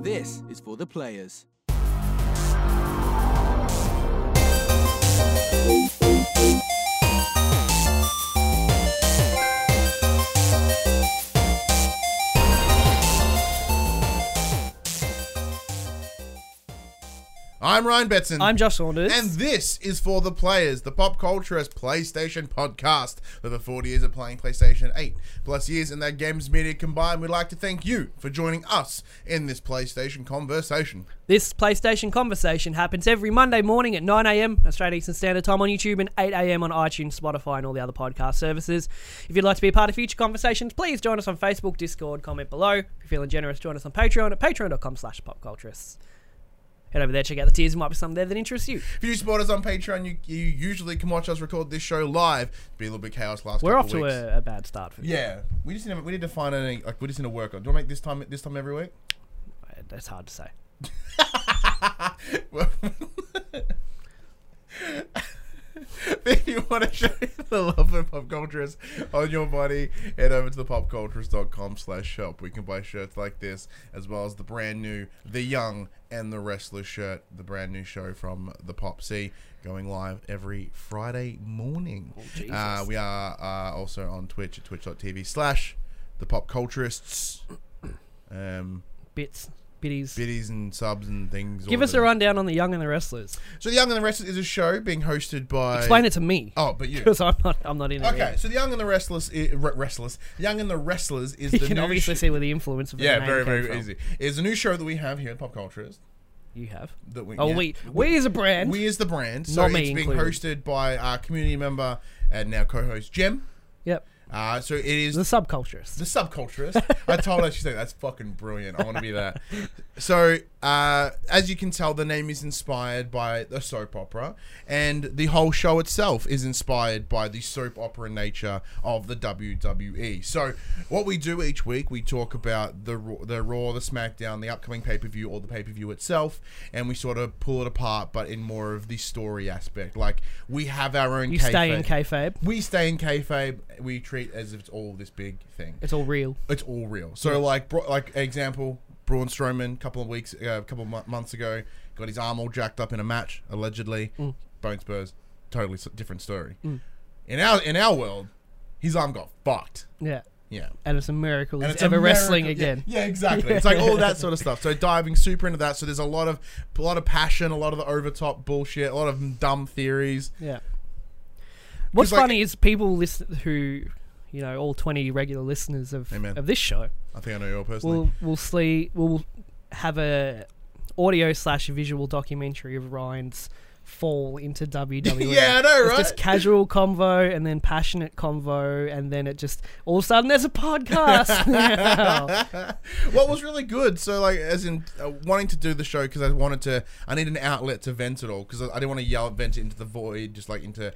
This is for the players. I'm Ryan Betson. I'm Josh Saunders. And this is for the players, the pop culturist PlayStation podcast. With over 40 years of playing PlayStation 8 plus years in that games media combined, we'd like to thank you for joining us in this PlayStation conversation. this PlayStation conversation happens every Monday morning at 9 a.m. Australian Eastern Standard Time on YouTube and 8 a.m. on iTunes, Spotify, and all the other podcast services. If you'd like to be a part of future conversations, please join us on Facebook, Discord, comment below. If you're feeling generous, join us on Patreon at patreon.com slash popculturists. Head over there, check out the tiers. There might be something there that interests you. If you support us on Patreon, you, you usually can watch us record this show live. It's been a little bit chaos last week. We're off to weeks. a, a bad start for this. Yeah, we just need to, we need to find any like we just need to work on. Do to make this time this time every week? Uh, that's hard to say. Well, if you want to show the love of pop cultures on your body, head over to the popcultures.com slash shop. We can buy shirts like this, as well as the brand new The Young and the Restless shirt, the brand new show from the Pop C, going live every Friday morning. Jesus. uh, we are uh, also on Twitch at twitch.tv slash the pop culturists. Um, Bits, bitties. biddies and subs and things. Give us the- a rundown on the Young and the Wrestlers. So the Young and the Restless is a show being hosted by. Explain it to me. Oh, but you. Because I'm not, I'm not in it. Okay, yet. so the Young and the Restless, i- Re- Restless, Young and the Wrestlers is You the can new obviously sh- see where the influence of the Yeah, name very came very from. easy. It's a new show that we have here at Pop Culturist. You have. That we, Oh, yeah. we we as a brand. we is the brand. So Not me it's being included. hosted by our community member and now co-host Jem. yep. Uh, so it is The subculturists. the subculturist. I told her, she said, that's fucking brilliant. I want to be that. So, uh, as you can tell, the name is inspired by the soap opera, and the whole show itself is inspired by the soap opera nature of the WWE. So, what we do each week, we talk about the Raw, the Raw, the SmackDown, the upcoming pay per view, or the pay per view itself, and we sort of pull it apart, but in more of the story aspect. Like, we have our own you stay in kayfabe. kayfabe. We stay in kayfabe. We treat as if it's all this big thing It's all real. it's all real. So like bro- like example, Braun Strowman a couple of weeks, uh, a couple of mo- months ago, got his arm all jacked up in a match allegedly. Mm. Bone spurs, totally different story. In our in our world, his arm got fucked. Yeah. Yeah. And it's a miracle And he's it's ever America- wrestling yeah, again. Yeah, exactly. It's like all that sort of stuff. So diving super into that. So there's a lot of a lot of passion, a lot of the overtop bullshit, a lot of dumb theories. Yeah. What's like- funny is people listen who, you know, all twenty regular listeners of Amen. of this show I think I know you all personally. will will see we'll have a audio slash visual documentary of Ryan's fall into WWE. Yeah, I know, It's right? just casual convo and then passionate convo and then it just all of a sudden there's a podcast. what was really good so like as in uh, wanting to do the show because i wanted to i need an outlet to vent it all because I, I didn't want to yell vent it into the void just like into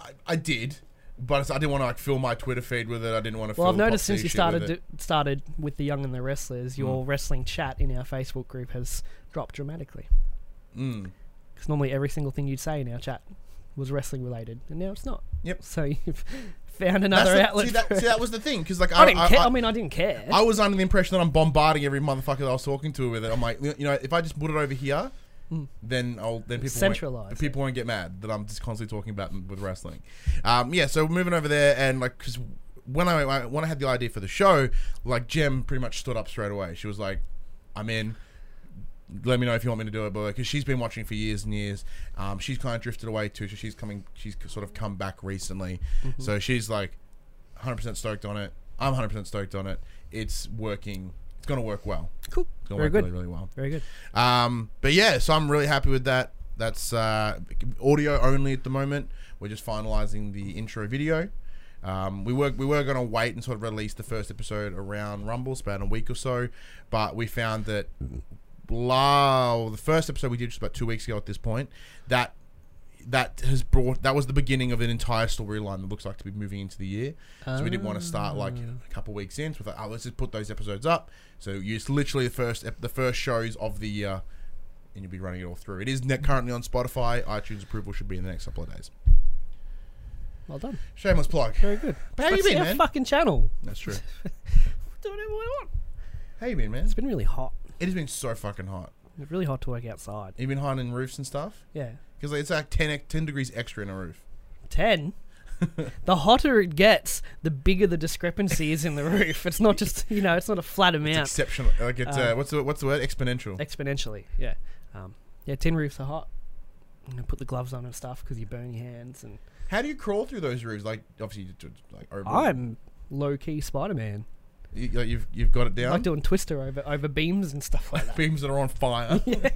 i, I did but i didn't want to like fill my twitter feed with it i didn't want to Well, I've noticed since you started with do, started with the Young and the Wrestlers, your Mm. wrestling chat in our Facebook group has dropped dramatically. Mm. Because normally every single thing you'd say in our chat was wrestling related, and now it's not. Yep. So you've found another the- outlet. see, that, see that was the thing because like I I, didn't I, care. I, I mean, I didn't care. I was under the impression that I'm bombarding every motherfucker that I was talking to with it. I'm like, you know, if I just put it over here, Mm. then I'll then people Centralise won't, people won't get mad that I'm just constantly talking about with wrestling. Um, yeah, so moving over there and like because when I I- when I had the idea for the show, like Jem pretty much stood up straight away. She was like, "I'm in." Let me know if you want me to do it, but because she's been watching for years and years, um, she's kind of drifted away too. So she's coming, she's sort of come back recently. Mm-hmm. So she's like, 100% stoked on it. I'm 100% stoked on it. It's working. It's going to work well. cool. It's going to Very work good. really, really well. Very good. Um, but yeah, so I'm really happy with that. That's uh, audio only at the moment. We're just finalizing the intro video. Um, we were we were gonna wait and sort of release the first episode around Rumble, about a week or so, but we found that la the first episode we did just about two weeks ago at this point that that has brought that was the beginning of an entire storyline that looks like to be moving into the year. So we didn't want to start like oh. a couple weeks in. So we thought, oh, let's just put those episodes up. So it's literally the first ep- the first shows of the year, and you'll be running it all through. It is ne- currently on Spotify. iTunes approval should be in the next couple of days. Well done. Shameless plug. Very good. But how you That's been, man? fucking channel. That's true. Do whatever I want. How you been, man? It's been really hot. It has been so fucking hot. It's really hot to work outside. You've been hiding in roofs and stuff Yeah. Because it's like 10, 10 degrees extra in a roof. 10. the hotter it gets, the bigger the discrepancy is in the roof. It's not just, you know, it's not a flat amount. It's exceptional. Like it's uh, Um, what's the what's the word? Exponential. Exponentially, yeah. Um, yeah, tin roofs are hot. You know, put the gloves on and stuff because you burn your hands. And How do you crawl through those roofs? Like obviously, like over. I'm low key Spider Man. You, like, you've you've got it down. I like doing twister over over beams and stuff like that. Beams that are on fire. yeah,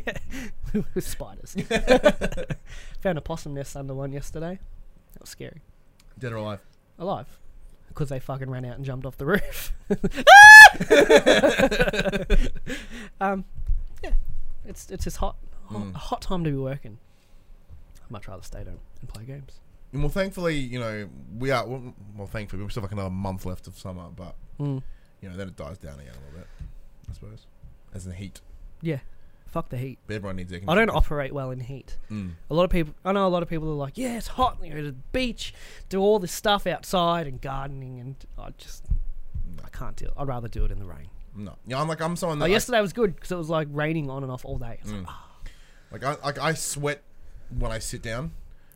with spiders. Found a possum nest under one yesterday. That was scary. Dead or alive? Alive. Because they fucking ran out and jumped off the roof. um, yeah, it's it's just hot, hot, Mm. hot time to be working. I'd much rather stay home and play games. And well, thankfully, you know, we are. Well, well, thankfully, we still have like another month left of summer, but Mm. you know, then it dies down again a little bit. I suppose, as in the heat. Yeah, fuck the heat. Everyone needs air I don't operate well in heat. Mm. A lot of people, I know a lot of people are like, yeah, it's hot. You go to the beach, do all this stuff outside and gardening, and I just, I can't do it. I'd rather do it in the rain. No, yeah, I'm like I'm someone that Like I- yesterday was good because it was like raining on and off all day. It's Mm. like, ah, Like I like I sweat when I sit down,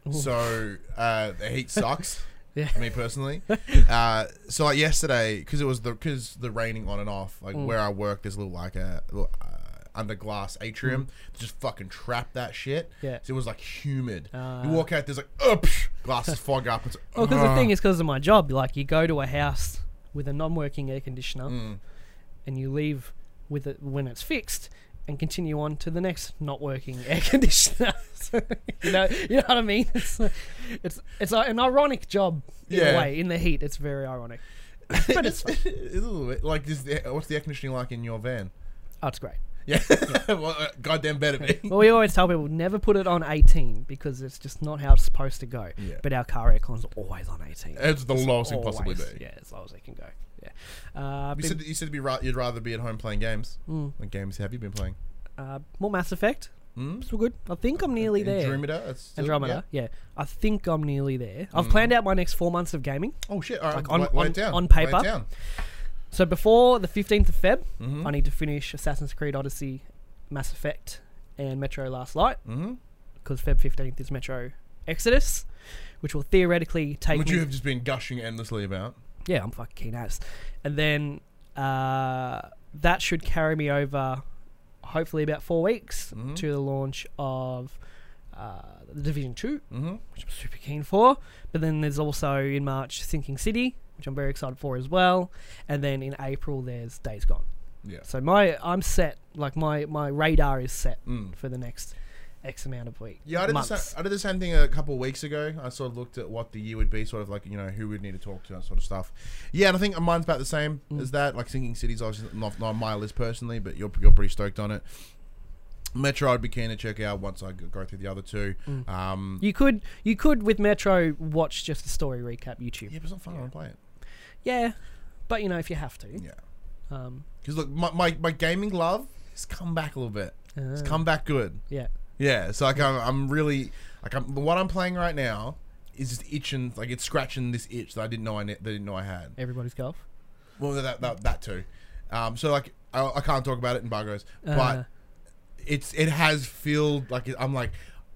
Ooh. so uh, the heat sucks. Yeah. For me personally, uh, so like yesterday, because it was the because the raining on and off. Like Mm. where I work, there's a little like a little, uh, under glass atrium to just fucking trap that shit. Mm. Yeah. So it was like humid. Uh, you walk out, there's like oh, psh, glasses fog up. It's Well, because the thing is, because of my job, like you go to a house with a non-working air conditioner, Mm. and you leave with it when it's fixed, and continue on to the next not working air conditioner. you know, you know what I mean? It's uh, it's it's uh, an ironic job in Yeah. a way. In the heat, it's very ironic, but it's it's a little bit like what's the air conditioning like in your van? Oh, it's great. Yeah, well, uh, goddamn better be. Well, we always tell people never put it on 18 because it's just not how it's supposed to go. Yeah. But our car aircon's always on 18. It's the lowest it can possibly Always. be. Yeah, as low as it can go. Yeah. Uh, You been- said you said be ra- you'd rather be at home playing games. mm, What games have you been playing? uh, more Mass Effect. Mm? Still good. I think I'm nearly there. Andromeda. Still- Andromeda. Yeah. I think I'm nearly there. I've Mm. planned out my next four months of gaming. yeah. Oh shit! All right, Like on- write on- down. on Write it paper. down. So before the 15th of Feb, Mhm. I need to finish Assassin's Creed Odyssey, Mass Effect, and Metro Last Light Mhm. because Feb 15th is Metro Exodus, which will theoretically take Which you have just been gushing endlessly about. Yeah, I'm fucking keen as. And then uh, that should carry me over, hopefully about four weeks Mhm. to the launch of uh, the Division Two, Mm-hmm. which I'm super keen for. But then there's also in March Sinking City, which I'm very excited for as well. And then in April there's Days Gone. Yeah. So my I'm set. Like my my radar is set Mm. for the next X amount of weeks. Yeah, I did, the months. sa- I did the same thing a couple of weeks ago. I sort of looked at what the year would be, sort of like, you know, who we'd need to talk to, that sort of stuff. Yeah, and I think mine's about the same Mm. as that. Like, Sinking City's obviously not, not on my list personally, but you're, you're pretty stoked on it. Metro, I'd be keen to check out once I go through the other two. Mm. Um, You could you could with Metro watch just the story recap YouTube. yeah, but it's not fun. I want to play it. Yeah, but you know if you have to. Yeah. Um, Because, look, my, my, my gaming love has come back a little bit. It's uh, come back good. Yeah. Yeah, so like I'm, I'm really like I'm what I'm playing right now is just itching like it's scratching this itch that I didn't know I ne- that I didn't know I had. Everybody's golf. Well, that that, that too. Um, so like I, I can't talk about it embargoes, Uh, but it's it has filled like I'm like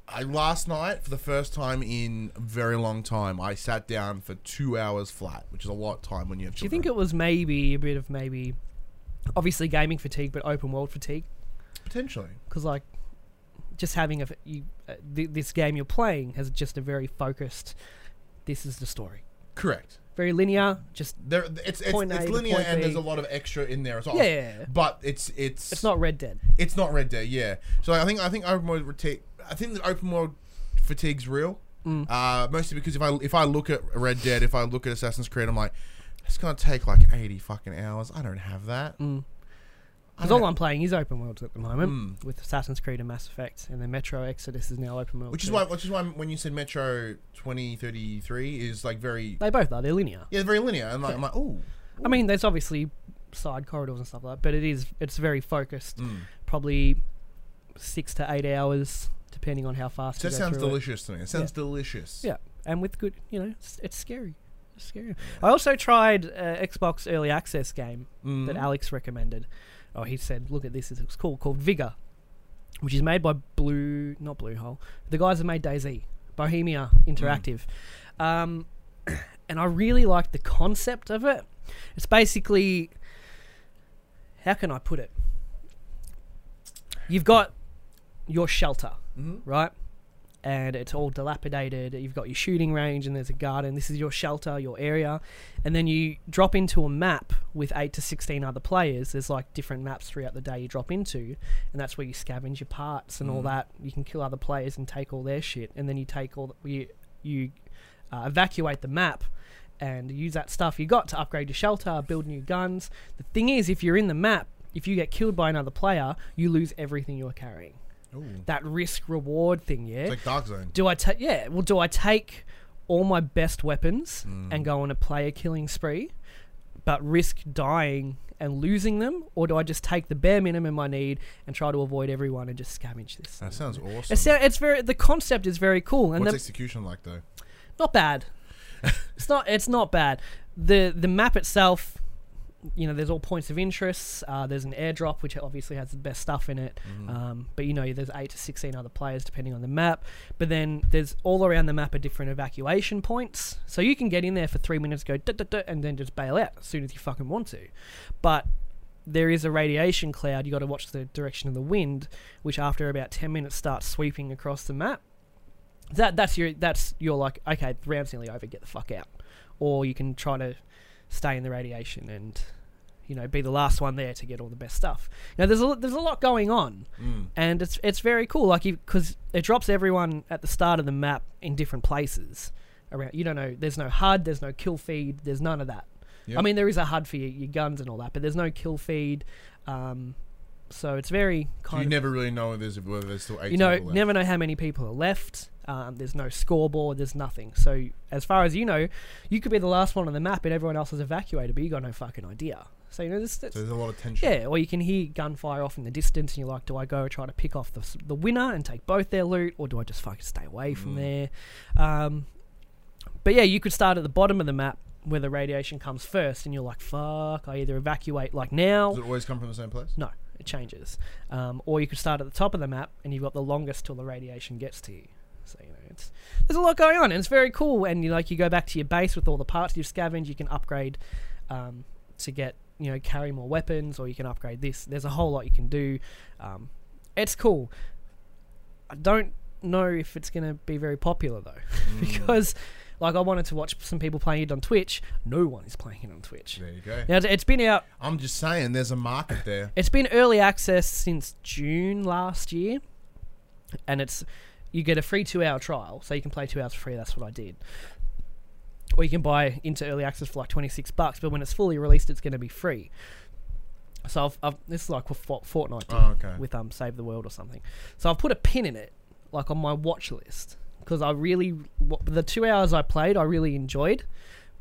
I last night for the first time in a very long time I sat down for two hours flat, which is a lot of time when you have. do you think it was maybe a bit of maybe, obviously gaming fatigue, but open world fatigue? potentially? Because like, just having a you, uh, th- this game you're playing has just a very focused. This is the story. Correct. Very linear. Just There, it's it's, Point it's linear and B. there's a lot of extra in there as well. yeah. But it's it's It's not Red Dead. It's not Red Dead, yeah. So I think I think open world fatigue. I think that open world fatigue's real. Mm. Uh, mostly because if I if I look at Red Dead, if I look at Assassin's Creed, I'm like, it's gonna take like eighty fucking hours. I don't have that. Mm. Because all I'm playing is open worlds at the moment Mm. with Assassin's Creed and Mass Effect, and then Metro Exodus is now open world. which is too. why which is why when you said Metro 2033 is like very they both are. They're linear. yeah very linear. And like, I'm like, oh, I mean, there's obviously side corridors and stuff like that, but it is it's very focused. mm. Probably six to eight hours, depending on how fast. So that sounds through it. delicious to me. It sounds delicious. Yeah, and with good, you know, it's, it's scary. It's scary. I also tried uh, Xbox Early Access game Mm. that Alex recommended, oh, he said, look at this. It's cool called Vigor, which is made by Blue, not Bluehole. The guys that made DayZ, Bohemia Interactive. Um, and I really like the concept of it. It's basically, how can I put it? You've got your shelter, Mhm. right? And it's all dilapidated. You've got your shooting range, and there's a garden. This is your shelter, your area, and then you drop into a map with eight to sixteen other players. There's like different maps throughout the day you drop into, and that's where you scavenge your parts and all Mhm. that. You can kill other players and take all their shit, and then you take all the, you you uh, evacuate the map and use that stuff you got to upgrade your shelter, build new guns. The thing is, if you're in the map, if you get killed by another player, you lose everything you're carrying. Ooh. That risk reward thing, yeah. It's like Dark Zone. do I take? Yeah. Well, do I take all my best weapons Mm. and go on a player killing spree, but risk dying and losing them, or do I just take the bare minimum I need and try to avoid everyone and just scavenge this? That sounds awesome. It's, it's very the concept is very cool and What's the, execution like though? not bad. it's not. It's not bad. the The map itself, you know, there's all points of interest. Uh, there's an airdrop which obviously has the best stuff in it. Mm-hmm. Um, but you know, there's eight to sixteen other players depending on the map. But then there's all around the map are different evacuation points, so you can get in there for three minutes, go duh, duh, duh, and then just bail out as soon as you fucking want to. But there is a radiation cloud. You got to watch the direction of the wind, which after about ten minutes starts sweeping across the map. That that's your that's you're like okay, the round's nearly over. Get the fuck out, or you can try to stay in the radiation and you know be the last one there to get all the best stuff. Now there's a there's a lot going on Mm. and it's it's very cool. Like because it drops everyone at the start of the map in different places around. You don't know. There's no HUD. There's no kill feed. There's none of that. Yep. I mean, there is a HUD for your, your guns and all that, but there's no kill feed. Um, so it's very So kind you of never really know whether there's, whether there's still eight. you know never know how many people are left. Um, there's no scoreboard. There's nothing. So as far as you know, you could be the last one on the map, and everyone else has evacuated, but you got no fucking idea. So you know this. So there's a lot of tension. Yeah, or you can hear gunfire off in the distance, and you're like, do I go try to pick off the, the winner and take both their loot, or do I just fucking stay away from Mm. there? Um, but yeah, you could start at the bottom of the map where the radiation comes first, and you're like, fuck, I either evacuate like now. Does it always come from the same place? No, it changes. Um, or you could start at the top of the map, and you've got the longest till the radiation gets to you. So you know, it's there's a lot going on, and it's very cool. And you like you go back to your base with all the parts you've scavenged, you can upgrade um, to get you know carry more weapons, or you can upgrade this. There's a whole lot you can do. Um, it's cool. I don't know if it's going to be very popular though, Mm. because like I wanted to watch some people playing it on Twitch. No one is playing it on Twitch. There you go. Now it's- it's been out I'm just saying, there's a market there. it's been early access since June last year, and it's you get a free two hour trial, so you can play two hours for free. That's what I did. Or you can buy into early access for like twenty six bucks, but when it's fully released, it's going to be free. So I've, I've this is like what Fortnite did Oh, okay. with um Save the World or something. So I've put a pin in it, like on my watch list, because I really the two hours I played, I really enjoyed,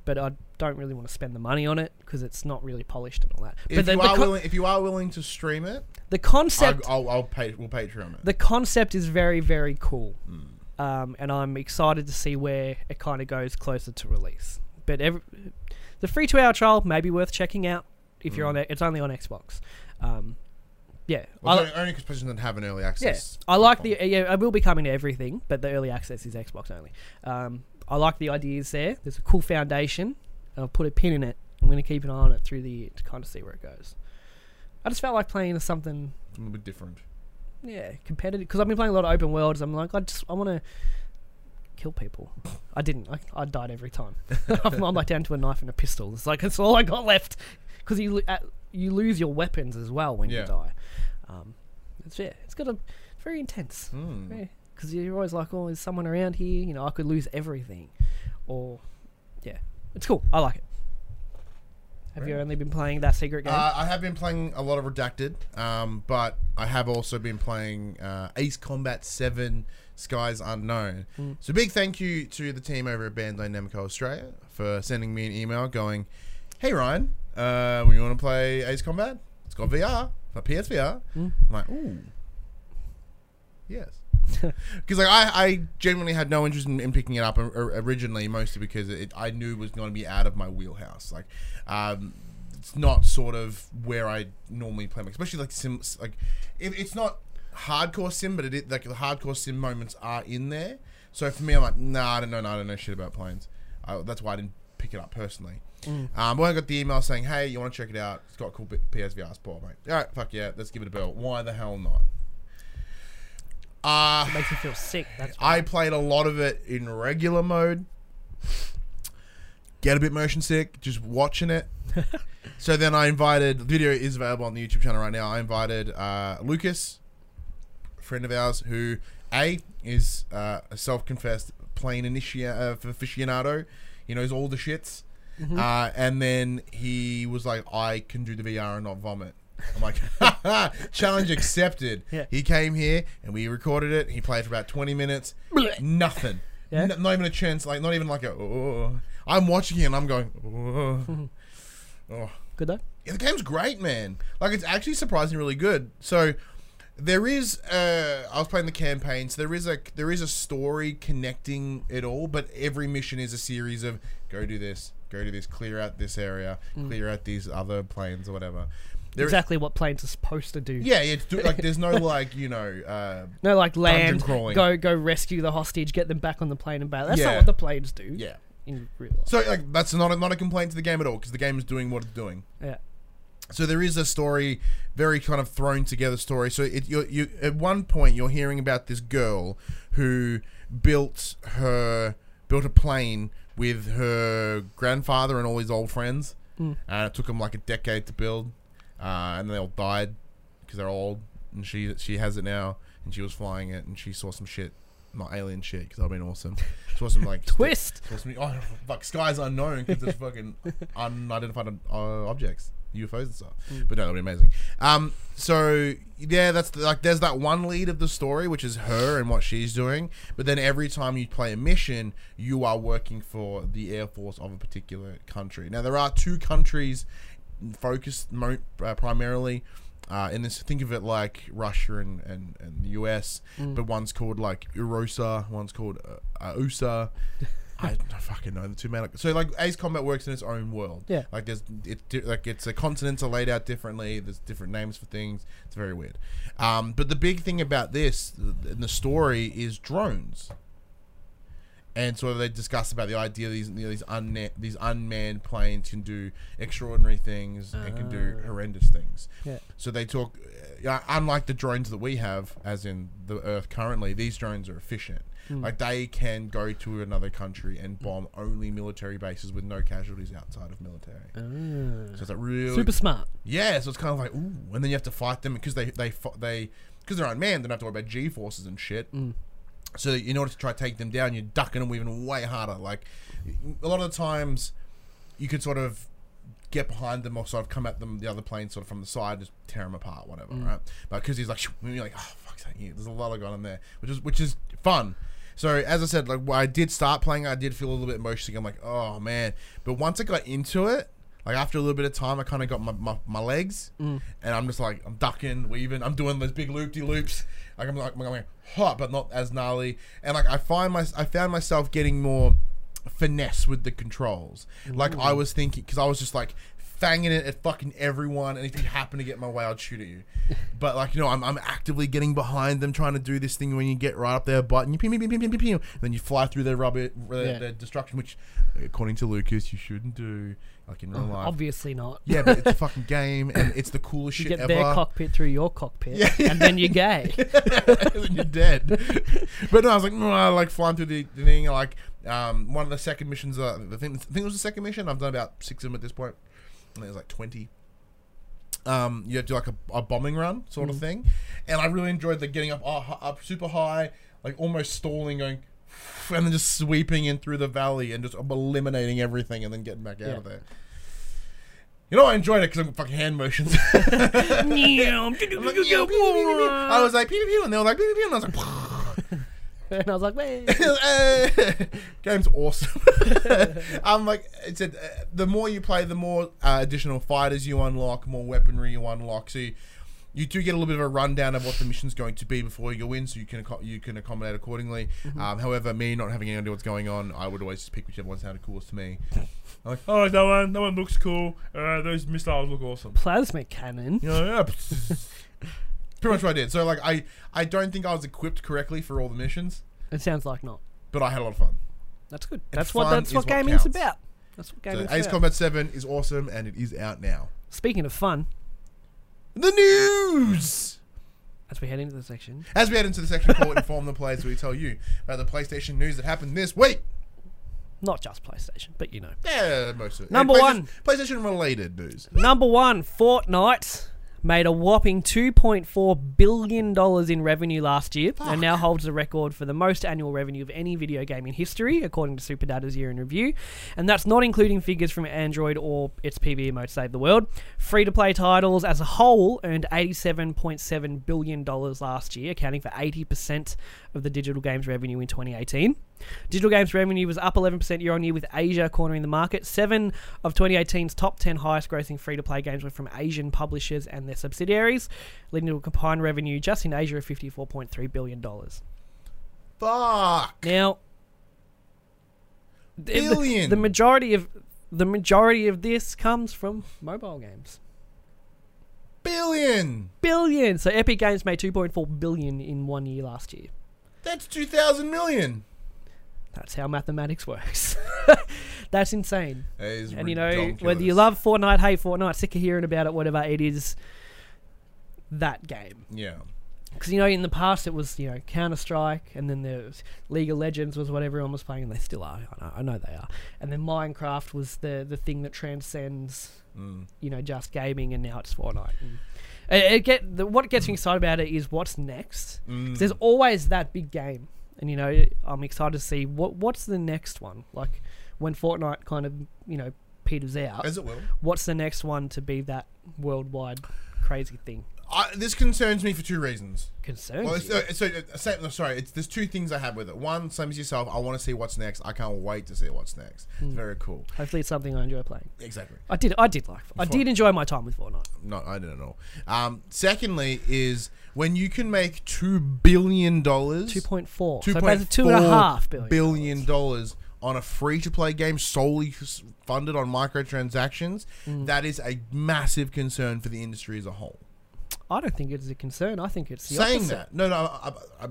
but I don't really want to spend the money on it because it's not really polished and all that. If but the, you the, are co- willing, if you are willing to stream it, the concept I'll, I'll pay. We'll Patreon it. the concept is very very cool Mm. um, and i'm excited to see where it kind of goes closer to release but every, the free two hour trial may be worth checking out if you're Mm. on it it's only on xbox um, yeah Well, I, only because PlayStation doesn't have an early access. yeah. I like the yeah. I will be coming to everything, but the early access is Xbox only. Um, I like the ideas there. There's a cool foundation. I'll put a pin in it. I'm going to keep an eye on it through the year to kind of see where it goes. I just felt like playing something a little bit different. yeah, competitive. Because I've been playing a lot of open worlds. I'm like, I just, I want to kill people. I didn't. I, I died every time. I'm, I'm like down to a knife and a pistol. It's like that's all I got left. Because you uh, you lose your weapons as well when Yeah. you die. Um, it's yeah, it's got a very intense. Mm. Because you're always like, oh, is someone around here? You know, I could lose everything. Or yeah, it's cool. I like it. Have you only been playing that secret game? Uh, I have been playing a lot of Redacted, um, but I have also been playing uh, Ace Combat 7 Skies Unknown. Mm. So, big thank you to the team over at Bandai Namco Australia for sending me an email going, Hey Ryan, uh, you want to play Ace Combat? It's got VR, for PSVR. Mm. I'm like, Ooh, yes. Because like I, I genuinely had no interest in, in picking it up or- or originally, mostly because it, I knew it was going to be out of my wheelhouse. Like, um, it's not sort of where I normally play, especially like sim. Like, it, it's not hardcore sim, but it is, like the hardcore sim moments are in there. So for me, I'm like, nah, I don't know, nah, I don't know shit about planes. I, that's why I didn't pick it up personally. Um, but I got the email saying, hey, you want to check it out? It's got a cool PSVR support, mate. All right, fuck yeah, let's give it a bell. Why the hell not? Uh, It makes me feel sick. That's. I played a lot of it in regular mode. Get a bit motion sick just watching it. so then I invited. The video is available on the YouTube channel right now. I invited uh, Lucas, a friend of ours, who a is uh, a self-confessed plane initia- uh, aficionado. He knows all the shits. Mm-hmm. Uh, and then he was like, "I can do the VR and not vomit." I'm like, challenge accepted. Yeah. He came here and we recorded it. He played for about 20 minutes. Nothing. Yeah? N- not even a chance. Like not even like a. Oh. I'm watching it and I'm going. Oh. oh. Good though. Yeah, the game's great, man. Like it's actually surprisingly really good. So there is uh I was playing the campaign, so there is a there is a story connecting it all, but every mission is a series of go do this, go do this, clear out this area, clear out these other planes or whatever. There, exactly what planes are supposed to do. Yeah, it's do, like there's no like you know uh, No, like land, crawling. go go rescue the hostage, get them back on the plane and back. That's Yeah. not what the planes do. yeah. In real life. So like that's not a, not a complaint to the game at all because the game is doing what it's doing. Yeah. So there is a story, very kind of thrown together story. So it, you you at one point you're hearing about this girl who built her built a plane with her grandfather and all his old friends, Mm. and it took them like a decade to build, uh, and they all died because they're old. And she she has it now, and she was flying it, and she saw some shit, not alien shit, because that'd been awesome. Saw some like Twist. Saw some, oh fuck, skies unknown because there's fucking unidentified uh, objects. UFOs and stuff, but no, that'd be amazing. Um, so yeah, that's the, like there's that one lead of the story, which is her and what she's doing. But then every time you play a mission, you are working for the air force of a particular country. Now there are two countries focused mo- uh, primarily uh, in this. Think of it like Russia and, and, and the US, but one's called like Erusea, one's called uh, uh, USA. I don't fucking know the two man. So like Ace Combat works in its own world. Yeah. Like there's it like it's the continents are laid out differently. There's different names for things. It's very weird. Um, but the big thing about this in the story is drones. And so they discuss about the idea these you know, these unna- these unmanned planes can do extraordinary things and can do Ah. horrendous things. Yeah. So they talk, uh, unlike the drones that we have, as in the Earth currently, these drones are efficient. Hmm. Like they can go to another country and bomb only military bases with no casualties outside of military. Ah. So it's like really Super smart. yeah. So it's kind of like ooh, and then you have to fight them because they they they because they're unmanned. They don't have to worry about G forces and shit. Mm. So in order to try to take them down, you're ducking them even way harder. Like a lot of the times, you could sort of get behind them or sort of come at them the other plane sort of from the side, just tear them apart, whatever, mm. right? But because he's like, you're like, oh yeah, there's a lot of going on there, which is which is fun. So as I said, like when I did start playing, I did feel a little bit emotional. I'm like, oh man. But once I got into it, like after a little bit of time, I kind of got my, my, my legs, mm. and I'm just like I'm ducking, weaving, I'm doing those big loop de loops. Like I'm like I'm going hot, but not as gnarly. And like I find my I found myself getting more finesse with the controls. Like I was thinking, because I was just like fanging it at fucking everyone, and if you happen to get my way, I'd shoot at you. But like you know, I'm, I'm actively getting behind them, trying to do this thing when you get right up their butt, and you pew, pew, pew, pew, pew, pew, pew, then you fly through their rubber, their, Yeah. their destruction, which according to Lucas, you shouldn't do. Like in real life. Obviously not. Yeah, but it's a fucking game, and it's the coolest You shit get ever. their cockpit through your cockpit, Yeah. and then you're gay. then you're dead. but no, I was like, no, I like flying through the, thing. Like, um, one of the second missions, uh, the thing, I think it was the second mission. I've done about six of them at this point. And was like twenty. Um, you do like a, a bombing run sort of thing, and I really enjoyed the getting up, uh, up super high, like almost stalling, going, and then just sweeping in through the valley and just eliminating everything, and then getting back out Yeah. of there. You know, I enjoyed it because I'm fucking hand motions. I was like, pew, pew, and they were like, pew, pew, and I was like, and I was like, "Wait." Eh, game's awesome. I'm like, it said, uh, the more you play, the more uh, additional fighters you unlock, more weaponry you unlock. So you, you do get a little bit of a rundown of what the mission's going to be before you go in, so you can acco- you can accommodate accordingly. Mm-hmm. Um, however, me not having any idea what's going on, I would always just pick whichever one sounded coolest to me. I'm like, oh, that one, that one looks cool. Uh, those missiles look awesome. Plasma cannon. You know, yeah. Pretty much what I did. So like, I I don't think I was equipped correctly for all the missions, It sounds like not. but I had a lot of fun. That's good. That's what fun that's is what what gaming's counts. about. That's what So gaming's Ace about. Combat Seven is awesome, and it is out now. Speaking of fun, The news. as we head into the section, As we head into the section called Inform the Players, we tell you about the PlayStation news that happened this week. not just PlayStation, but you know. Yeah, most of it. Number PlayStation- one. PlayStation related news. Number one, Fortnite made a whopping $2.4 billion in revenue last year and now holds the record for the most annual revenue of any video game in history, according to Superdata's year in review. And that's not including figures from Android or its PvE mode Save the World. Free to play titles as a whole earned $87.7 billion last year, accounting for 80% of the digital games revenue in 2018. Digital games revenue was up 11% year on year, with Asia cornering the market. Seven of 2018's top 10 highest grossing free to play games were from Asian publishers and their subsidiaries, leading to a combined revenue just in Asia of $54.3 billion. Fuck. Now, the- the- Billion. The, majority of the majority of this comes from mobile games. Billion. Billion. So Epic Games made 2.4 billion in one year last year. That's 2,000 million. That's how mathematics works. That's insane. That is And you know, whether you love Fortnite, hate Fortnite, sick of hearing about it, whatever, it is that game. Yeah. Because you know, in the past it was you know Counter Strike, and then there was League of Legends was what everyone was playing, and they still are. I know, I know they are. And then Minecraft was the the thing that transcends Mm. you know just gaming, and now it's Fortnite. And it, it get the, what gets me excited about it is what's next. Mm. There's always that big game, and you know I'm excited to see what what's the next one. Like when Fortnite kind of you know peters out, As it will. what's the next one to be that worldwide crazy thing? I, this concerns me for two reasons. Concerns Well, so uh, sorry, it's there's two things I have with it. One, same as yourself. I want to see what's next. I can't wait to see what's next. Hmm. It's very cool. Hopefully, it's something I enjoy playing. Exactly. I did. I did like. I For- did enjoy my time with Fortnite. No, I didn't know. Um, secondly, is when you can make two billion dollars, Two point four. two So point basically two and a half billion. billion dollars on a free-to-play game solely funded on microtransactions, Mm. that is a massive concern for the industry as a whole. I don't think it's a concern. I think it's the saying opposite. that. No, no, I, I,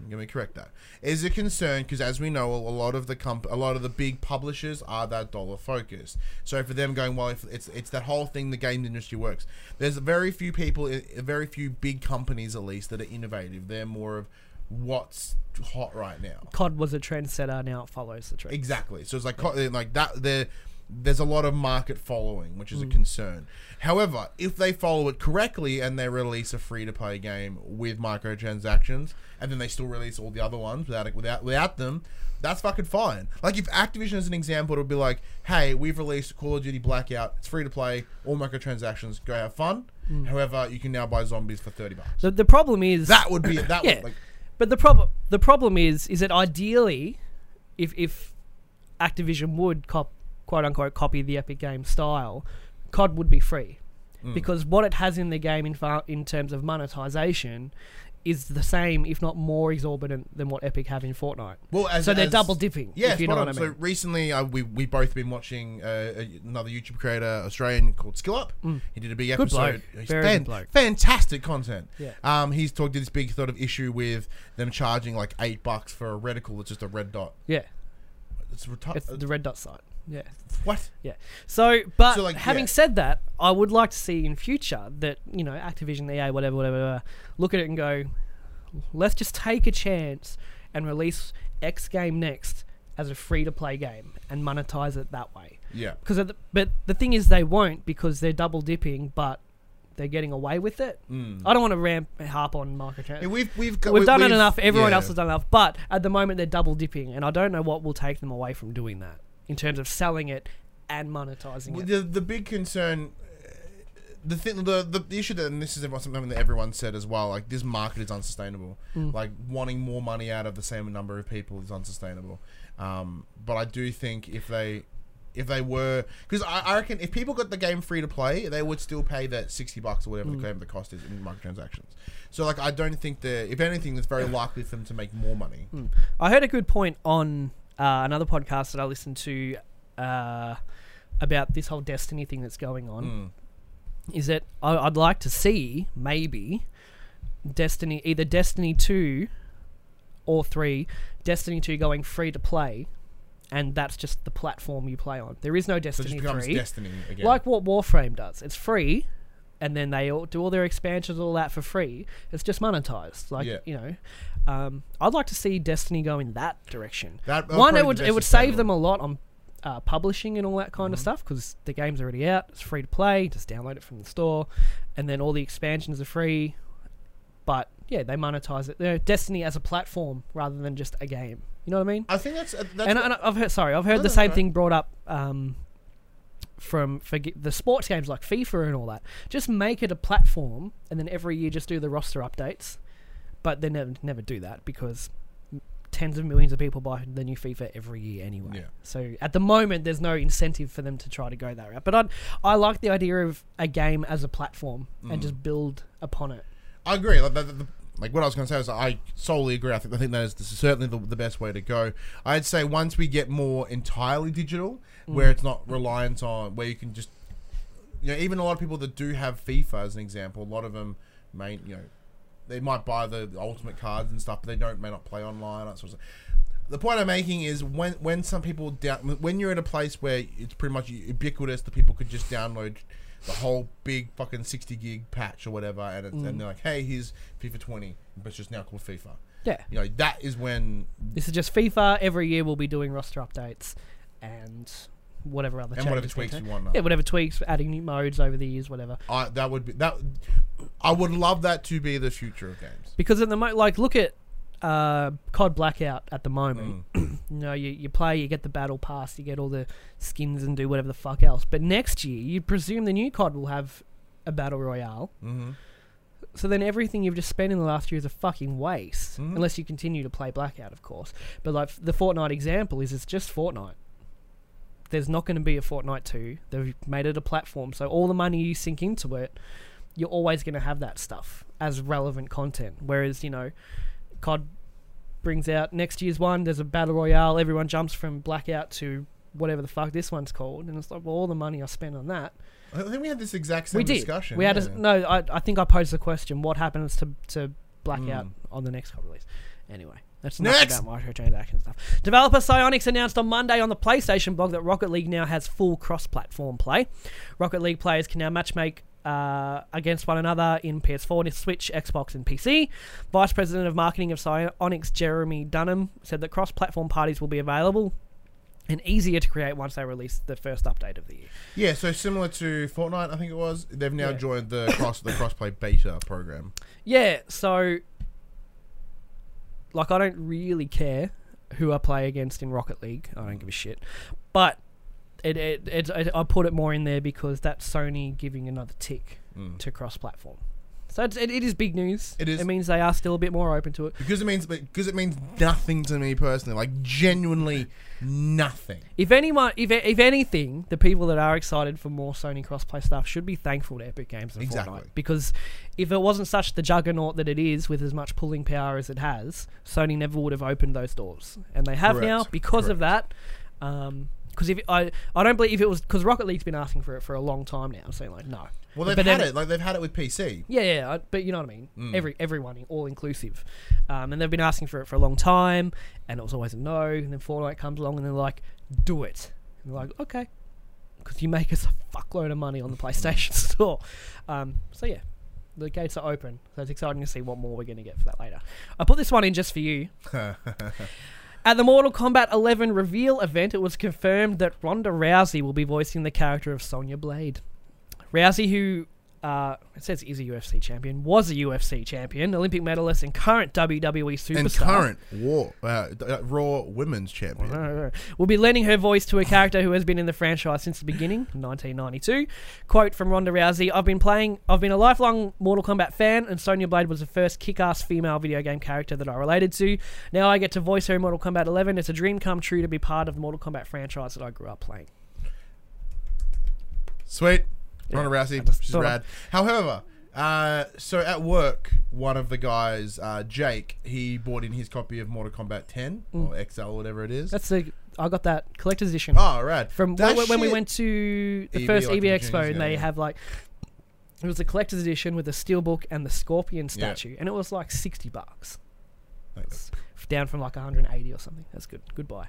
I'm going to correct that. Is a concern because, as we know, a lot of the comp- a lot of the big publishers are that dollar focused. So for them going, well, if it's it's that whole thing the game industry works. There's very few people, i- very few big companies at least that are innovative. They're more of what's hot right now. COD was a trendsetter. Now it follows the trend. Exactly. So it's like co- eh, like that. There, there's a lot of market following, which Mm. is a concern. However, if they follow it correctly and they release a free to play game with microtransactions, and then they still release all the other ones without it, without without them, that's fucking fine. Like if Activision, as an example, it would be like, hey, we've released Call of Duty Blackout. It's free to play, all microtransactions. Go have fun. Mm. However, you can now buy zombies for thirty bucks. The, the problem is That would be that. Yeah. Would, like, But the problem the problem is is that ideally, if if Activision would cop, quote unquote copy the Epic Game style, COD would be free Mm. because what it has in the game in fa- in terms of monetization is the same, if not more exorbitant than what Epic have in Fortnite. well, as, so they're as- double dipping. Yeah, you know what I mean. So recently, uh, we we both been watching uh, another YouTube creator, Australian called Skill Up. He did a big Mm. Episode. He's Very fan- good bloke. Fantastic content. Yeah. Um, he's talked to this big sort of issue with them charging like eight bucks for a reticle. that's just a red dot. yeah, It's, reti- it's the red dot site. Yeah. what? Yeah. So, but So, like, having yeah. said that, I would like to see in future that you know Activision, EA, whatever, whatever, whatever, look at it and go, let's just take a chance and release X game next as a free to play game and monetize it that way. Yeah. Because, but the thing is, they won't because they're double dipping, but they're getting away with it. Mm. I don't want to ramp harp on microtransactions. Yeah, we've we've got, We've we- done it enough. Everyone yeah. else has done enough. But at the moment, they're double dipping, and I don't know what will take them away from doing that in terms of selling it and monetizing Well, it. The the big concern, uh, the thing, the, the the issue that, and this is something that everyone said as well. Like this market is unsustainable. Mm. Like wanting more money out of the same number of people is unsustainable. Um, but I do think if they if they were because I, I reckon if people got the game free to play, they would still pay that sixty bucks or whatever Mm. the, the cost is in microtransactions. So like I don't think that if anything, it's very likely for them to make more money. I heard a good point on uh, another podcast that I listened to uh, about this whole Destiny thing that's going on. Mm. Is that I, I'd like to see maybe Destiny, either Destiny two or three, Destiny two going free to play, and that's just the platform you play on. There is no So Destiny just three, Destiny again. like what Warframe does. It's free. And then they all do all their expansions, all that for free. It's just monetized, like Yeah. you know. Um, I'd like to see Destiny go in that direction. that, One, it would it would save them a lot on uh, publishing and all that kind of Mhm. stuff because the game's already out. It's free to play. Just download it from the store, and then all the expansions are free. But yeah, they monetize it. You know, Destiny as a platform rather than just a game. You know what I mean? I think that's uh, that's and, and I've heard sorry, I've heard No, the same right. thing brought up um, from for the sports games like FIFA and all that. Just make it a platform, and then every year just do the roster updates. But they never never do that because tens of millions of people buy the new FIFA every year anyway. Yeah. So at the moment, there's no incentive for them to try to go that route. But I I like the idea of a game as a platform Mm. and just build upon it. I agree. Like, the, the, like what I was going to say is, I solely agree. I think I think that is this is certainly the, the best way to go. I'd say once we get more entirely digital, Mm. where it's not reliant on where you can just, you know, even a lot of people that do have FIFA as an example, a lot of them may, you know, they might buy the ultimate cards and stuff, but they don't may not play online. That sort of stuff. The point I'm making is when when some people down when you're in a place where it's pretty much ubiquitous that people could just download the whole big fucking 60 gig patch or whatever, and, it's, and mm. they're like, hey, here's FIFA 20, but it's just now called FIFA. Yeah. You know, that is when This is just FIFA. Every year we'll be doing roster updates and whatever other and whatever changes tweaks take. you want. Yeah, whatever tweaks, adding new modes over the years, whatever. I, that would be that. I would love that to be the future of games. Because at the mo- like, look at uh, COD Blackout at the moment. Mm. You know, you, you play, you get the battle pass, you get all the skins and do whatever the fuck else. But next year, you presume the new COD will have a battle royale. Mm-hmm. So then everything you've just spent in the last year is a fucking waste, Mhm. unless you continue to play Blackout, of course. But like the Fortnite example is, it's just Fortnite. There's not going to be a Fortnite two. They've made it a platform, so all the money you sink into it, you're always going to have that stuff as relevant content. Whereas you know, COD brings out next year's one. There's a battle royale. Everyone jumps from Blackout to whatever the fuck this one's called, and it's like well, all the money I spent on that I think we had this exact same we did. discussion. We had yeah. a, no. I, I think I posed the question: What happens to to Blackout Mm. on the next COD release? Anyway, that's Next! about microtransaction stuff. Developer Psyonix announced on Monday on the PlayStation blog that Rocket League now has full cross-platform play. Rocket League players can now matchmake. Uh, against one another in PS4, Switch, Xbox, and PC. Vice President of Marketing of Psyonix, Jeremy Dunham, said that cross platform parties will be available and easier to create once they release the first update of the year. Yeah, so similar to Fortnite, I think it was. They've now Yeah. joined the cross the crossplay beta program. Yeah, so like I don't really care who I play against in Rocket League. I don't give a shit. But it, it, it, it I put it more in there because that's Sony giving another tick Mm. to cross-platform. So it's, it, it is big news. It is. It means they are still a bit more open to it. Because it means because it means nothing to me personally, like genuinely nothing. If anyone, if if anything, the people that are excited for more Sony crossplay stuff should be thankful to Epic Games and Exactly. Fortnite because if it wasn't such the juggernaut that it is with as much pulling power as it has, Sony never would have opened those doors, and they have now Correct. because of that. Because if I, I don't believe if it was because Rocket League's been asking for it for a long time now, saying like no, Well, they've But had then- it. Like they've had it with PC. yeah, yeah, I, but you know what I mean. Mm. Every everyone, all inclusive, um, and they've been asking for it for a long time, and it was always a no. And then Fortnite comes along, and they're like, "Do it." And they're like, "Okay," because you make us a fuckload of money on the PlayStation Store. Um, so yeah, the gates are open. So it's exciting to see what more we're going to get for that later. I put this one in just for you. At the Mortal Kombat 11 reveal event, it was confirmed that Ronda Rousey will be voicing the character of Sonya Blade. Rousey, who uh, it says is a UFC champion, was a UFC champion, Olympic medalist, and current WWE superstar. and current War uh, uh, Raw Women's Champion. will be lending her voice to a character who has been in the franchise since the beginning, 1992. Quote from Ronda Rousey: "I've been playing. I've been a lifelong Mortal Kombat fan, and Sonya Blade was the first kick-ass female video game character that I related to. Now I get to voice her in Mortal Kombat 11. It's a dream come true to be part of the Mortal Kombat franchise that I grew up playing." Sweet. Ronda Rousey, she's rad. However, uh, so at work, one of the guys, uh, Jake, he bought in his copy of Mortal Kombat 10 or XL, whatever it is. Mm. That's the I got that collector's edition oh, rad. from That when, when we shit- went to the EB, first like EB the Expo, and they yeah. have like it was the collector's edition with the steelbook and the scorpion Yeah. statue, and it was like sixty bucks, down from like 180 or something. That's good. Goodbye.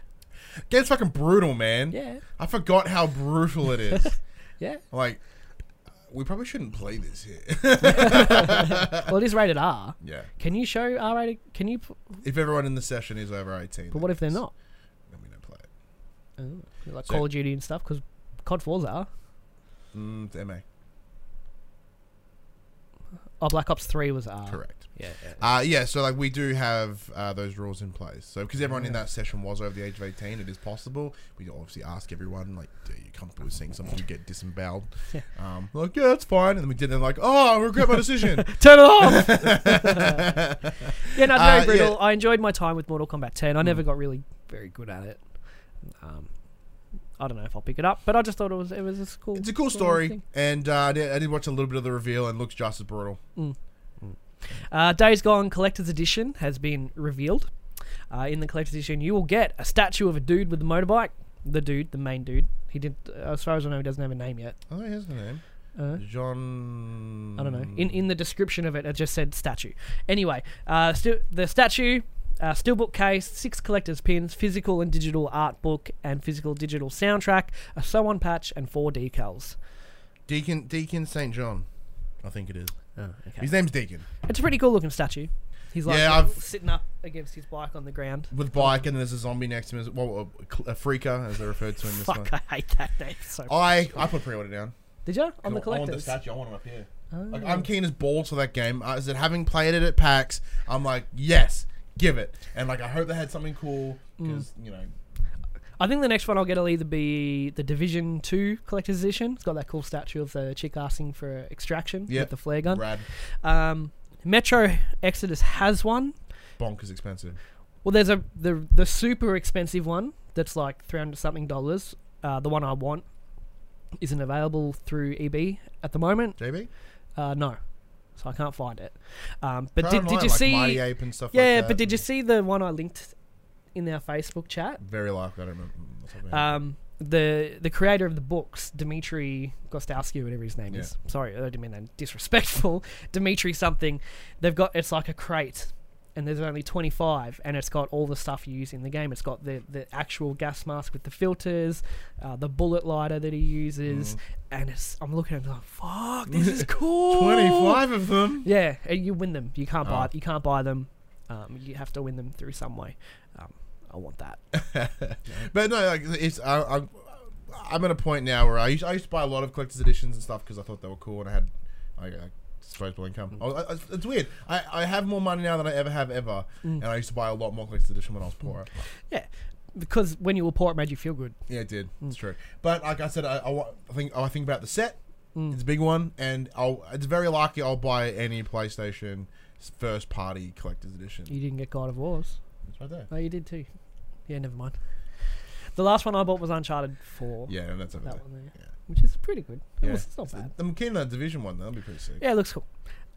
Game's fucking brutal, man. Yeah, I forgot how brutal it is. yeah. like, we probably shouldn't play this here. well, it is rated R. yeah. Can you show R rated? Can you? p- If everyone in the session is over 18. But what if they're not? Then we don't play it. Oh, like So- Call of Duty and stuff, because COD 4's R. Mm, it's MA. Oh, Black Ops 3 was R. Correct. Yeah. yeah. Uh, yeah, so like we do have uh, those rules in place. So because everyone in that session was over the age of eighteen, it is possible. We obviously ask everyone like, "Are you comfortable with seeing someone get disemboweled?" Yeah. Um, like, yeah, that's fine. And then we did. And like, oh, I regret my decision. Turn it off. yeah, no, it's very Uh, brutal. Mm. I enjoyed my time with Mortal Kombat 10. I never got really very good at it. Um, I don't know if I'll pick it up, but I just thought it was it was a cool. it's a cool cool story, thing. and uh, I, did, I did watch a little bit of the reveal, and it looks just as brutal. Uh, Days Gone Collector's Edition has been revealed. Uh, in the Collector's Edition, you will get a statue of a dude with a motorbike. The dude, the main dude. He did, uh, as far as I know, he doesn't have a name yet. Oh, he has a name. Uh, John. I don't know. In in the description of it, it just said statue. Anyway, uh, stu- the statue, uh, steelbook case, six collector's pins, physical and digital art book, and physical digital soundtrack, a sew-on patch, and four decals. Deacon Deacon Saint John. I think it is. Oh, okay. His name's Deacon. It's a pretty cool looking statue. He's like Yeah, I've- sitting up against his bike on the ground. With bike, and there's a zombie next to him. As, well, a, a freaker, as they're referred to in this one. Fuck, I hate that name so. much. I I put pre-order down. Did you on the I want the collectors? statue. I want him up here. Like, Oh. I'm keen as balls for that game. Uh, is it having played it at PAX? I'm like, yes, give it. And like, I hope they had something cool Mm. because you know, I think the next one I'll get will either be the Division Two collector's edition. It's got that cool statue of the chick asking for extraction Yep. with the flare gun. Brad Um, Metro Exodus has one. bonkers expensive. Well, there's a the the super expensive one that's like three hundred something dollars. Uh, the one I want isn't available through EB at the moment. JB, Uh, no, so I can't find it. Um, but did, did you like see? Mighty Ape and stuff? yeah, like that. but did you see the one I linked in our Facebook chat? Very likely. I don't remember. what's. Um, the the creator of the books, Dmitry Gostowski, whatever his name Yeah. is. Sorry, I didn't mean that disrespectful. Dmitry something. They've got it's like a crate, and there's only 25, and it's got all the stuff you use in the game. It's got the the actual gas mask with the filters, uh, the bullet lighter that he uses, Mm. and it's I'm looking at it like, fuck, this is cool. Twenty-five of them. Yeah, and you win them. You can't buy Oh. you can't buy them. Um, you have to win them through some way. I want that. But no, like it's I, I, I'm at a point now where I used, I used to buy a lot of collector's editions and stuff because I thought they were cool and I had like, like disposable income. Mm. I, I, it's weird. I, I have more money now than I ever have ever, Mm. and I used to buy a lot more collector's edition when I was poorer. Yeah, because when you were poor, it made you feel good. Yeah, it did. Mm. It's true. But like I said, I, I, I think I think about the set. Mm. It's a big one, and I'll, it's very likely I'll buy any PlayStation first party collector's edition. You didn't get God of Wars. It's right there. Oh, you did too. Yeah, never mind. The last one I bought was Uncharted 4. Yeah, and that's over That there. one there. Yeah. Which is pretty good. It Yeah. was- It's not bad. I'm keen on that Division one. That'll be pretty sick. Yeah, it looks cool.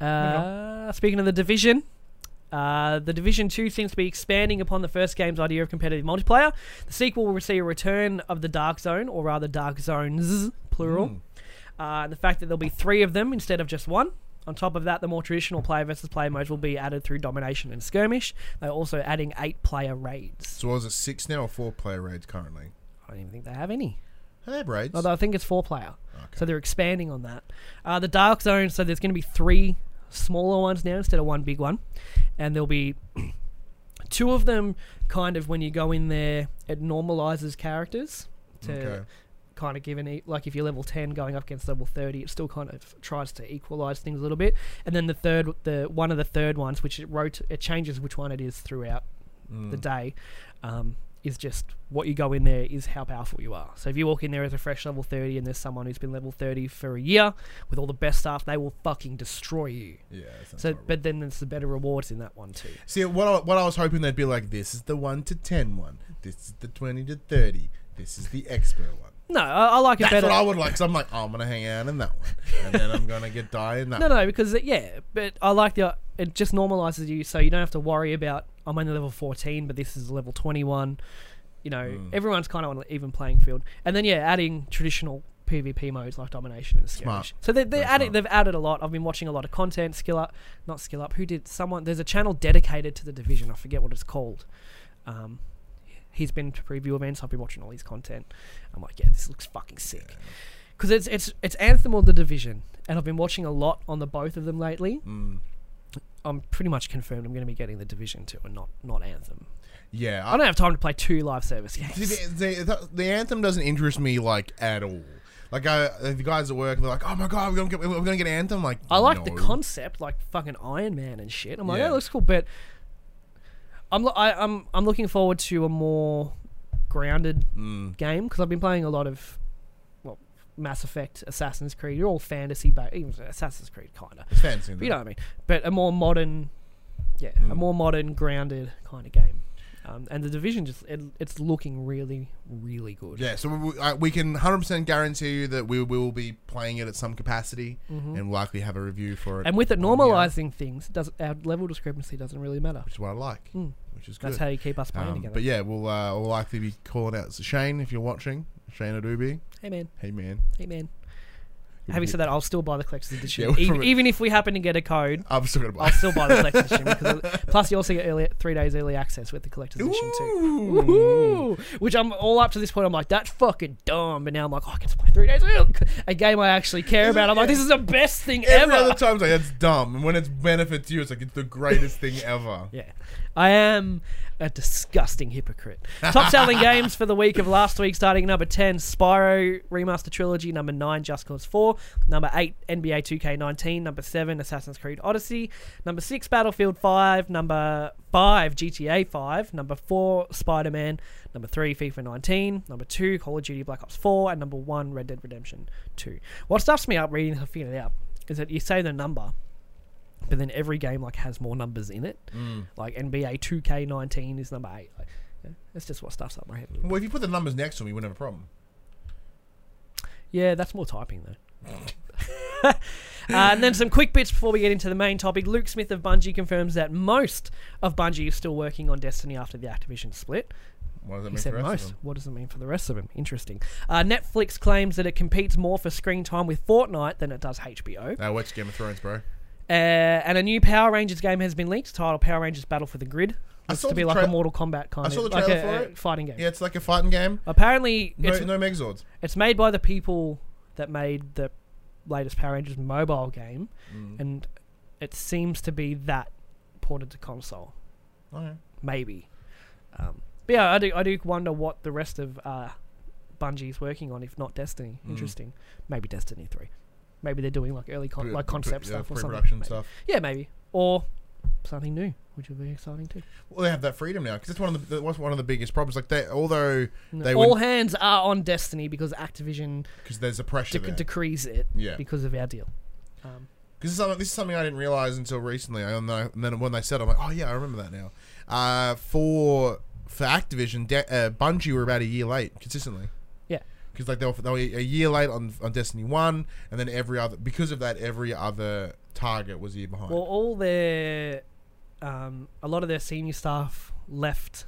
Uh, speaking of the Division, uh, the Division 2 seems to be expanding upon the first game's idea of competitive multiplayer. The sequel will see a return of the Dark Zone, or rather Dark Zones, plural. Mm. Uh, and the fact that there'll be three of them instead of just one. On top of that, the more traditional player versus player modes will be added through domination and skirmish. They're also adding eight player raids. So was it six now or four player raids currently? I don't even think they have any. They have raids. Although I think it's four player. Okay. So they're expanding on that. Uh, the Dark Zone, so there's going to be three smaller ones now instead of one big one. And there'll be two of them kind of when you go in there, it normalizes characters to Okay. Kind of given like if you're level 10 going up against level 30 it still kind of tries to equalize things a little bit and then the third the one of the third ones which it wrote it changes which one it is throughout Mm. the day um, is just what you go in there is how powerful you are so if you walk in there as a fresh level 30 and there's someone who's been level 30 for a year with all the best stuff they will fucking destroy you Yeah. so horrible. but then there's the better rewards in that one too See, what I, what I was hoping they'd be like, this is the 1 to 10 one. This is the 20 to 30. This is the expert one. No, I, I like it That's better. what I would like. So I'm like, oh, I'm gonna hang out in that one, and then I'm gonna get die in that. No, one. no, because it, yeah, but I like the it just normalizes you, so you don't have to worry about I'm only level 14, but this is level 21. You know, Mm. everyone's kind of on an even playing field, and then yeah, adding traditional PvP modes like domination and skirmish. So they, they added, they've added a lot. I've been watching a lot of content. Skill up, not skill up. Who did someone? There's a channel dedicated to the division. I forget what it's called. Um, he's been to preview events. I've been watching all his content. I'm like, yeah, this looks fucking sick. Because it's it's it's Anthem or the Division, and I've been watching a lot on the both of them lately. Mm. I'm pretty much confirmed I'm going to be getting the Division two and not not Anthem. Yeah, I don't have time to play two live service games. the, the, the anthem doesn't interest me like at all. Like I, the guys at work, they're like, "Oh my god, we're gonna get, we're gonna get anthem." Like, I like the concept, like fucking Iron Man and shit. I'm like, Yeah. it looks cool, but I'm lo- I, I'm I'm looking forward to a more grounded Mm. game because I've been playing a lot of well, Mass Effect, Assassin's Creed. You're all fantasy based, even Assassin's Creed kind of. It's. But you know what I mean. But a more modern, yeah, a Mm. more modern, grounded kind of game. Um, and the division just it, it's looking really, really good. Yeah, so we, we can 100% guarantee you that we, we will be playing it at some capacity Mhm. and likely have a review for it. And with it here, normalizing things, does our level discrepancy doesn't really matter. which is what I like, Mm. which is good. That's how you keep us playing Um, together. but yeah, we'll uh, we'll likely be calling out Shane if you're watching. Shane Adobe. Hey man, Hey man. hey man. Having mm-hmm. said that, I'll still buy the collector's edition, Yeah, even, from- even if we happen to get a code. I'm still gonna buy. I'll still buy the collector's edition because plus you also get early three days early access with the collector's edition too. Woohoo! Which I'm all up to this point. I'm like, that's fucking dumb. But now I'm like, oh, I can play three days early. A game I actually care about. I'm like, this is the best thing Every ever. other time, it's like that's dumb, and when it's benefit to you, it's like it's the greatest thing ever. Yeah. I am a disgusting hypocrite. Top selling games for the week of last week, starting number 10, Spyro Remaster Trilogy. Number 9, Just Cause 4. Number 8, NBA 2K19. Number 7, Assassin's Creed Odyssey. Number 6, Battlefield 5. Number 5, GTA 5. Number 4, Spider Man. Number 3, FIFA 19. Number 2, Call of Duty Black Ops 4. And number 1, Red Dead Redemption 2. What stuffs me up reading, I figured it out, is that you say the number. But then every game like has more numbers in it. Mm. Like NBA 2K19 is number eight. Like, yeah, that's just what stuffs up my head. Well, if you put the numbers next to me, we wouldn't have a problem. Yeah, that's more typing though. uh, and then some quick bits before we get into the main topic. Luke Smith of Bungie confirms that most of Bungie is still working on Destiny after the Activision split. What does that He mean said for the rest most. What does it mean for the rest of them? Interesting. Uh, Netflix claims that it competes more for screen time with Fortnite than it does HBO. Uh, watch Game of Thrones, bro. Uh, and a new Power Rangers game has been leaked, titled Power Rangers Battle for the Grid. It's to be like tra- a Mortal Kombat kind I of saw the like trailer a, for a it. fighting game. Yeah, it's like a fighting game. Apparently, No, it's, no Megazords. it's made by the people that made the latest Power Rangers mobile game, Mm. and it seems to be that ported to console. Okay. Maybe. Um, but yeah, I do, I do wonder what the rest of uh, Bungie's working on, if not Destiny. Mm. Interesting. Maybe Destiny 3. Maybe they're doing like early con- like concept yeah, stuff or something. Maybe. stuff. Yeah, maybe. Or something new, which would be exciting too. Well, they have that freedom now because it's one of the that's one of the biggest problems. Like they, although No, They all hands are on Destiny because Activision because there's a pressure dec- decrees it yeah, because of our deal. Um, because this, is something- this is something I didn't realize until recently. And then, and then when they said, it, I'm like, oh yeah, I remember that now. Uh, for for Activision, De- uh, Bungie were about a year late consistently. Because like they were, they were a year late on on Destiny One, and then every other because of that, every other target was a year behind. well, all their, um, a lot of their senior staff left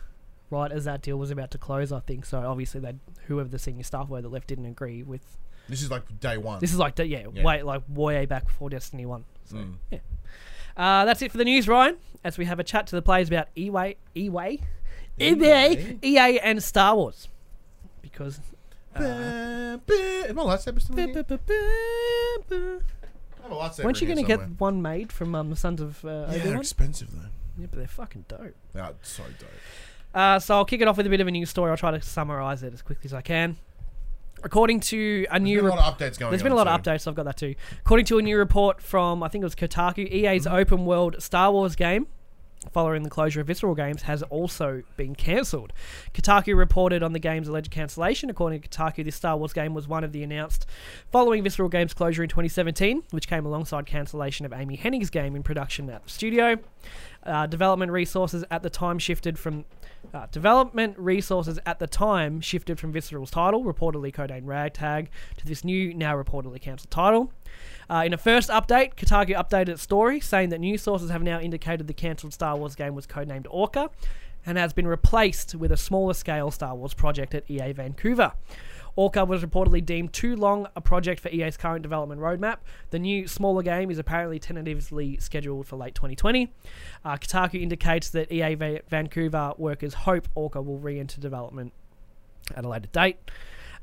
right as that deal was about to close. I think so. Obviously, they whoever the senior staff were that left didn't agree with. this is like day one. This is like the- yeah, Yeah. way like way back before Destiny One. So Mm. yeah. Uh, that's it for the news, Ryan. As we have a chat to the players about EA, EA, EA, EA, and Star Wars, because. Uh, Am I lightsaber still in here? I have a lightsaber Weren't you in going to get one made from um, the Sons of uh, Yeah, they're Obi-Wan? expensive though. Yeah, but they're fucking dope. Yeah, so dope. Uh, so I'll kick it off with a bit of a news story. I'll try to summarize it as quickly as I can. According to a There's new been a lot of updates going There's on. been a lot of so- updates, I've got that too. According to a new report from, I think it was Kotaku, EA's Mm-hmm. open world Star Wars game, following the closure of Visceral Games, has also been cancelled. Kotaku reported on the game's alleged cancellation. According to Kotaku, this Star Wars game was one of the announced following Visceral Games' closure in 2017, which came alongside cancellation of Amy Hennig's game in production at the studio. Uh, development resources at the time shifted from uh, development resources at the time shifted from Visceral's title, reportedly codenamed Ragtag, to this new, now reportedly cancelled title. Uh, in a first update, Kotaku updated its story, saying that news sources have now indicated the cancelled Star Wars game was codenamed Orca, and has been replaced with a smaller scale Star Wars project at EA Vancouver. Orca was reportedly deemed too long a project for EA's current development roadmap. The new, smaller game is apparently tentatively scheduled for late 2020. Uh, Kotaku indicates that EA Va- Vancouver workers hope Orca will re enter development at a later date.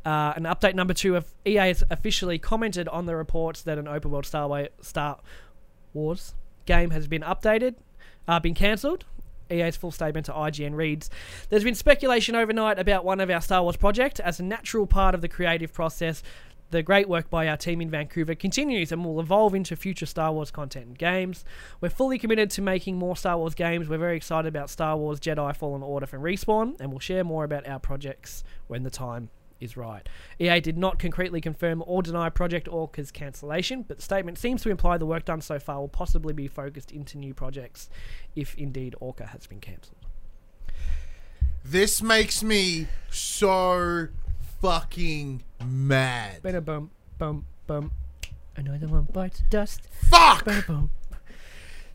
Uh, an update number two of EA has officially commented on the reports that an open world Star Wars game has been updated, uh, been cancelled. EA's full statement to IGN reads There's been speculation overnight about one of our Star Wars projects As a natural part of the creative process, the great work by our team in Vancouver continues and will evolve into future Star Wars content and games. We're fully committed to making more Star Wars games. We're very excited about Star Wars Jedi Fallen Order from Respawn, and we'll share more about our projects when the time is right. EA did not concretely confirm or deny Project Orca's cancellation, but the statement seems to imply the work done so far will possibly be focused into new projects if indeed Orca has been cancelled. This makes me so fucking mad. Bada bum bum bum. Another one bites dust. Fuck! Bum.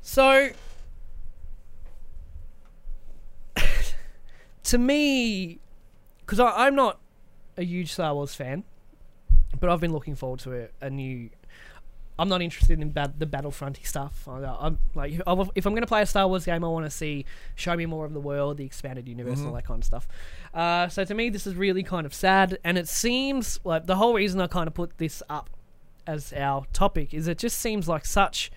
So, to me, because I'm not a huge Star Wars fan, but I've been looking forward to a, a new. I'm not interested in bad, the Battlefronty stuff. I, I'm like, if I'm- if I'm going to play a Star Wars game, I want to see show me more of the world, the expanded universe, and all that kind of stuff. Uh, so to me, this is really kind of sad, and it seems like the whole reason I kind of put this up as our topic is it just seems like such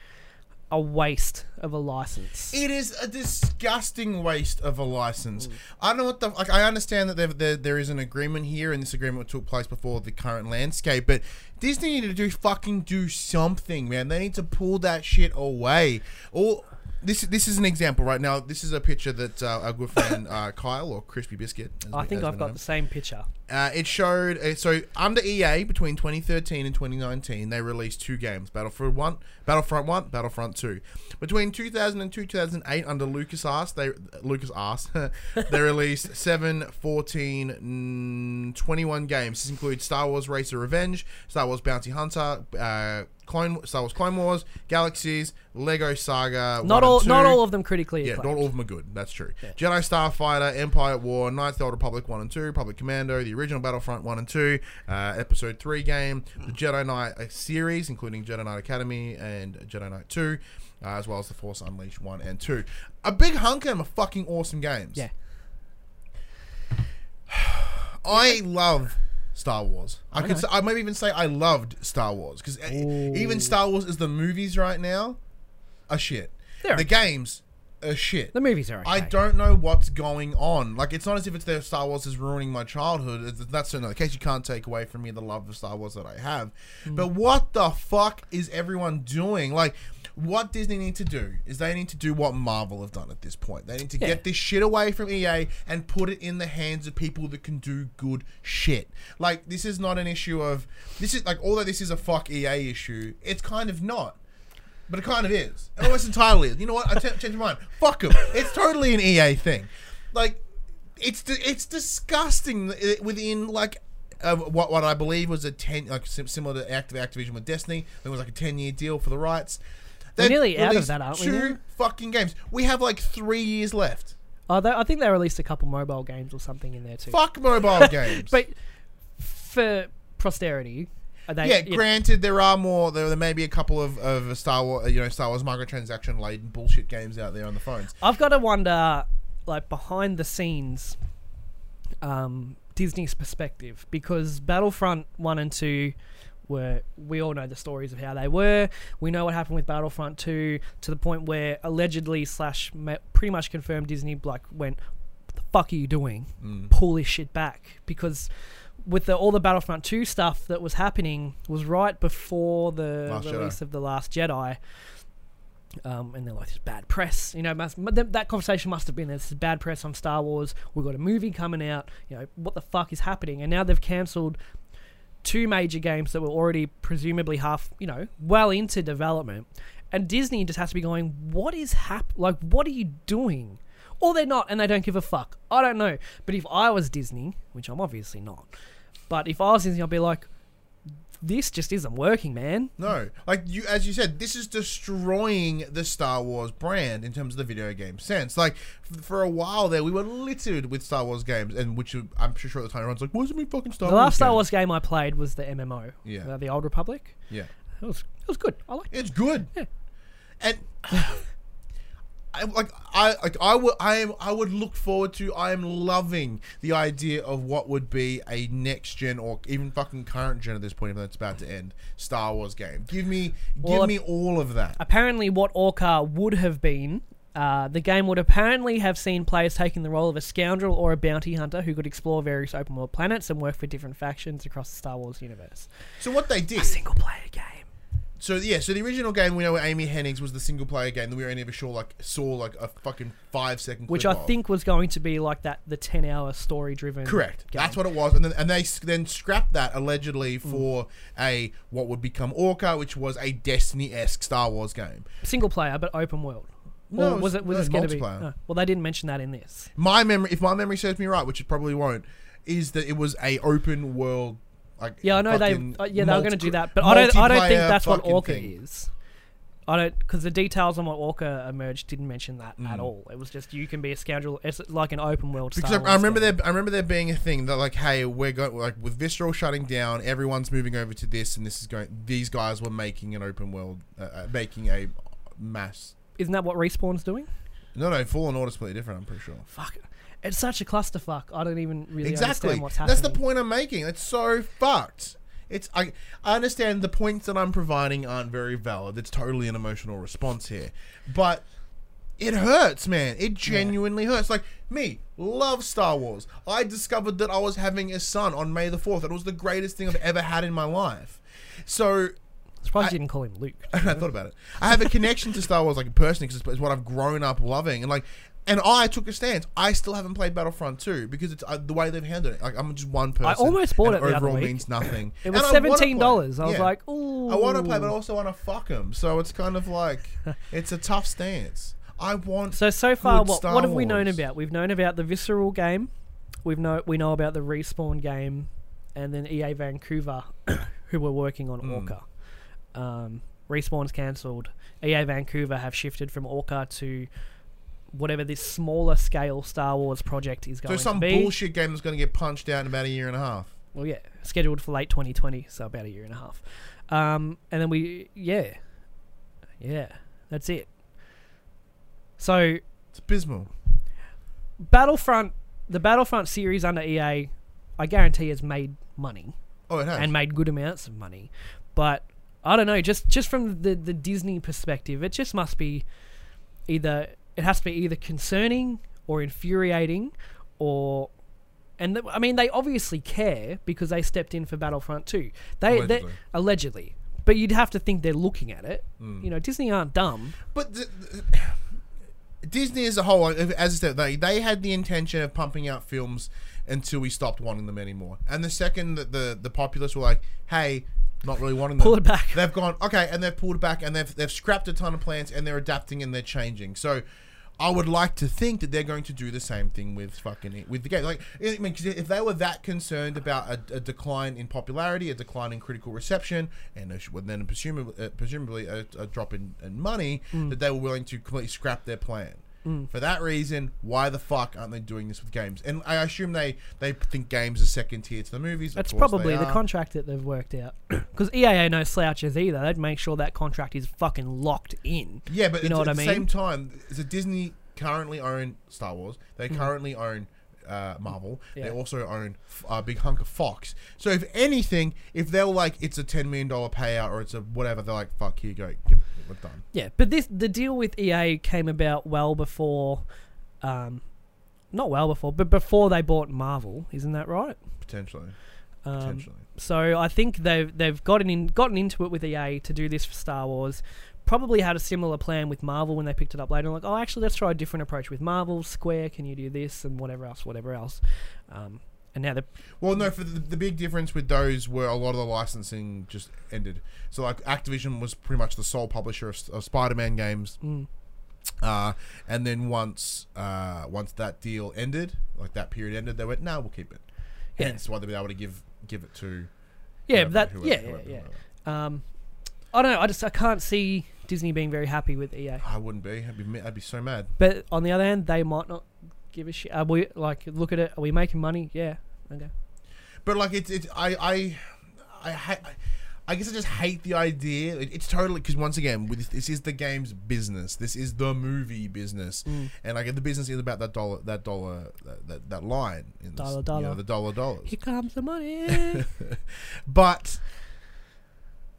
a waste of a license. It is a disgusting waste of a license. Mm. I don't know what the like. I understand that there, there there is an agreement here, and this agreement took place before the current landscape. But Disney need to do fucking do something, man. They need to pull that shit away. Or this this is an example right now. This is a picture that uh, our good friend uh, Kyle or Crispy Biscuit. I we- think I've know got the same picture. Uh, it showed uh, so under EA between 2013 and 2019 they released two games Battlefront One Battlefront One Battlefront Two between 2000 and 2008 under Lucas Arts they Lucas Arts they released 7 14 mm, 21 games this includes Star Wars Racer Revenge Star Wars Bounty Hunter uh, Clone Star Wars Clone Wars Galaxies Lego Saga Not all, not all of them critically Yeah, acclaimed. not all of them are good. That's true. Jedi Starfighter, Empire at War, Knights of the Old Republic 1 and 2, Public Commando, the original Battlefront 1 and 2, uh, Episode 3 game, the Jedi Knight uh, series, including Jedi Knight Academy and Jedi Knight 2, uh, as well as The Force Unleashed 1 and 2. A big hunk of them are fucking awesome games. Yeah. I love Star Wars. I, could say, I might even say I loved Star Wars because even Star Wars is the movies right now are shit. They're the okay. games are shit. The movies are okay. I don't know what's going on. Like, it's not as if it's their Star Wars is ruining my childhood. It's- That's certainly the case. You can't take away from me the love of Star Wars that I have. Hmm. But what the fuck is everyone doing? Like, what Disney need to do is they need to do what Marvel have done at this point. They need to Yeah. get this shit away from EA and put it in the hands of people that can do good shit. Like, this is not an issue of. This is, like, although this is a fuck EA issue, it's kind of not. But it kind of is. It almost entirely is. You know what? I ch- changed my mind. Fuck them. It's totally an EA thing. Like, it's it's disgusting within like uh, what what I believe was a ten like similar to Activ- Activision with Destiny. There was like a ten year deal for the rights. We're They've nearly out of that, aren't we Two now? fucking games. We have like three years left. Oh, they, I think they released a couple mobile games or something in there too. Fuck mobile games. But for posterity, are they? yeah, you know, granted, there are more. There, there may be a couple of, of Star Wars, you know, Star Wars microtransaction laden bullshit games out there on the phones. I've got to wonder, like behind the scenes, um, Disney's perspective because Battlefront one and two were we all know the stories of how they were. We know what happened with Battlefront two to the point where allegedly slash pretty much confirmed Disney like went, the fuck are you doing? Mm. Pull this shit back." Because with the, all the Battlefront two stuff that was happening was right before the Last Jedi. release of the Last Jedi. Um, and they're like, "This is bad press." You know, must, th- that conversation must have been, "This is bad press on Star Wars." We've got a movie coming out. You know, what the fuck is happening? And now they've cancelled two major games that were already presumably half, you know, well into development, and Disney just has to be going, "What is hap? Like, what are you doing?" Or they're not, and they don't give a fuck. I don't know. But if I was Disney, which I'm obviously not, but if I was Disney, I'd be like, "This just isn't working, man." No, like you, as you said, this is destroying the Star Wars brand in terms of the video game sense. Like f- for a while there, we were littered with Star Wars games, and which I'm sure at the time everyone's like, "What's it mean fucking Star The Wars?" last Star? Wars game I played was the MMO, Yeah. uh, the Old Republic. Yeah, It was it was good. I liked it. it's good, Yeah. and. I, like I like I would I am I would look forward to I am loving the idea of what would be a next gen or even fucking current gen at this point if it's about to end Star Wars game. Give me Well, give me all of that. apparently what Orca would have been. Uh, the game would apparently have seen players taking the role of a scoundrel or a bounty hunter who could explore various open world planets and work for different factions across the Star Wars universe. So what they did A single player game. So yeah, so the original game we know with Amy Hennings was the single player game that we only ever saw like saw like a fucking five second. Which I of. think was going to be like that the 10 hour story driven. correct. game. That's what it was, and then and they then scrapped that allegedly Mm. for a what would become Orca, which was a Destiny esque Star Wars game. Single player, but open world. No, or was it was no, it going to be? multiplayer. no. well, they didn't mention that in this. My memory, if my memory serves me right, which it probably won't, is that it was a open world. Like Yeah, I know they. Uh, yeah, they were going to do that, but I don't. I don't think that's what Orca thing. is. I don't because the details on what Orca emerged didn't mention that at Mm. all. It was just you can be a scoundrel. It's like an open world. Because I, I remember there, I remember there being a thing that like, hey, we're going like with Visceral shutting down, everyone's moving over to this, and this is going. These guys were making an open world, uh, uh, making a mass. Isn't that what Respawn's doing? No, no, Fallen Order's completely different. I'm pretty sure. Fuck. It's such a clusterfuck. I don't even really exactly. understand what's happening. That's the point I'm making. It's so fucked. It's I, I understand the points that I'm providing aren't very valid. It's totally an emotional response here, but it hurts, man. It genuinely hurts. Like me, love Star Wars. I discovered that I was having a son on May the fourth. It was the greatest thing I've ever had in my life. So Surprised I- you didn't call him Luke. I thought about it. I have a connection to Star Wars, like personally, because it's, it's what I've grown up loving, and like, and I took a stance. I still haven't played Battlefront 2 because it's uh, the way they've handled it. Like, I'm just one person. I almost bought it the other overall week. means nothing. It was And seventeen dollars. play. I was Yeah. like, ooh. I want to play, but I also want to fuck them. So it's kind of like, it's a tough stance. I want. So so far, what what have we known about? We've known about the Visceral game. We've know we know about the Respawn game, and then EA Vancouver, who were working on Hmm. Orca. Um, Respawn's cancelled. EA Vancouver have shifted from Orca to whatever this smaller scale Star Wars project is so going some to be. So some bullshit game that's going to get punched out in about a year and a half. Well, yeah, scheduled for late 2020, so about a year and a half. Um, and then we, yeah, yeah, that's it. So It's abysmal. Battlefront, the Battlefront series under EA, I guarantee has made money Oh, it has. and made good amounts of money. But I don't know, just just from the the Disney perspective, it just must be either it has to be either concerning or infuriating or and th- I mean they obviously care because they stepped in for Battlefront 2. They allegedly. Allegedly. But you'd have to think they're looking at it. Mm. You know, Disney aren't dumb. But th- th- Disney as a whole, as I said, they they had the intention of pumping out films until we stopped wanting them anymore. And the second that the the populace were like, "Hey, not really wanting them," Pull it back. They've gone okay, and they've pulled it back, and they've they've scrapped a ton of plans, and they're adapting and they're changing. So. I would like to think that they're going to do the same thing with fucking with the game. Like, I mean, 'cause if they were that concerned about a, a decline in popularity, a decline in critical reception, and a, well, then presumably, uh, presumably a, a drop in, in money, Mm. that they were willing to completely scrap their plan. For that reason, why the fuck aren't they doing this with games? And I assume they they think games are second tier to the movies. That's probably the contract that they've worked out. Because EA ain't no slouches either. They'd make sure that contract is fucking locked in. Yeah, but You know at, what I at the mean? same time, so Disney currently own Star Wars. They Mhm. currently own uh, Marvel. They also own a big hunk of Fox. So if anything, if they're like it's a ten million dollar payout or it's a whatever, they're like fuck here you go, yep, we're done. Yeah, but this the deal with EA came about well before, um, not well before, but before they bought Marvel. Isn't that right? Potentially, Um, potentially. So I think they've they've gotten in gotten into it with EA to do this for Star Wars. Probably had a similar plan with Marvel when they picked it up later. Like, oh, actually, let's try a different approach with Marvel. Square, can you do this and whatever else, whatever else. Um, and now the Well, no, for the, the big difference with those were a lot of the licensing just ended. So like Activision was pretty much the sole publisher of, of Spider-Man games. Mm. Uh, and then once uh, once that deal ended, like that period ended, they went, "No, we'll keep it." Yeah. Hence why they'll be able to give give it to yeah whoever- that whoever- yeah whoever- yeah yeah. Um, I don't know. I just I can't see Disney being very happy with EA. I wouldn't be. I'd be I'd be so mad. But on the other hand, they might not give a shit. Are we like look at it? Are we making money? Yeah. Okay. But like it's it's I I I ha- I guess I just hate the idea. It- It's totally because once again, with this, is the game's business. This is the movie business, Mm. and like the business is about that dollar, that dollar, that that, that line, in this- Dollar, you dollar. know, the dollar dollars. Here comes the money. but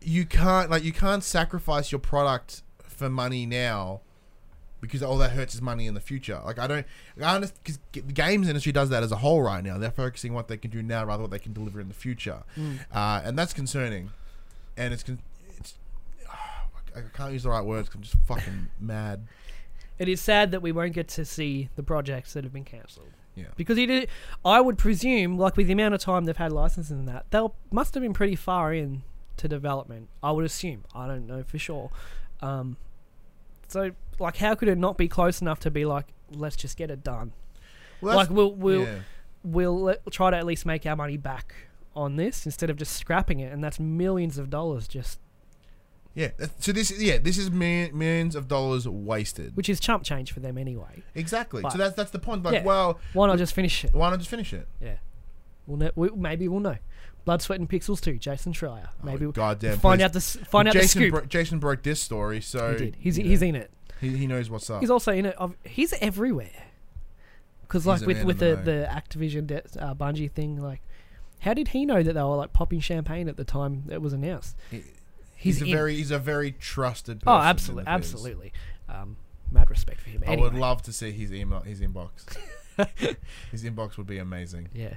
you can't like you can't sacrifice your product for money now because all that hurts is money in the future. Like I don't, I understand because the games industry does that as a whole right now. They're focusing what they can do now rather than what they can deliver in the future, Mm. uh, and that's concerning. And it's con- it's I can't use the right words. 'cause I'm just fucking mad. It is sad that we won't get to see the projects that have been cancelled. Yeah. Because it, is- I would presume, like with the amount of time they've had licenses and that, they must have been pretty far in to development. I would assume. I don't know for sure. Um, so, like, how could it not be close enough to be like, let's just get it done? Well, like, we'll we'll yeah. we'll let, try to at least make our money back on this instead of just scrapping it, and that's millions of dollars just, Yeah, so this yeah this is mi- millions of dollars wasted. which is chump change for them anyway. exactly. But- so that's that's the point. Like, Yeah. well, Why not just finish it? why not just finish it? Yeah. We'll know, we, maybe we'll know. Blood, Sweat, and Pixels too. Jason Schreier. Maybe oh, we'll goddamn. find please. out the find out the Jason scoop. bro- Jason broke this story, so he did. He's he's in it. he, he knows what's up. He's also in it. He's everywhere. Because like with with the the the Activision de- uh, Bungie thing, like, how did he know that they were like popping champagne at the time it was announced? He- He's, he's, a very he's a very trusted. person oh absolutely absolutely. Um, mad respect for him. I would love to see his email his inbox. his inbox would be amazing. yeah,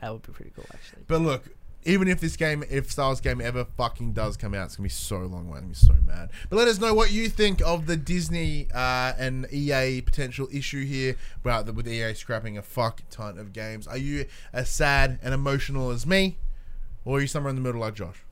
that would be pretty cool actually. But look, even if this game, if Star Wars game ever fucking does come out, it's gonna be so long. I'm gonna be so mad. But let us know what you think of the Disney uh, and EA potential issue here about the, with EA scrapping a fuck ton of games. Are you as sad and emotional as me, or are you somewhere in the middle like Josh?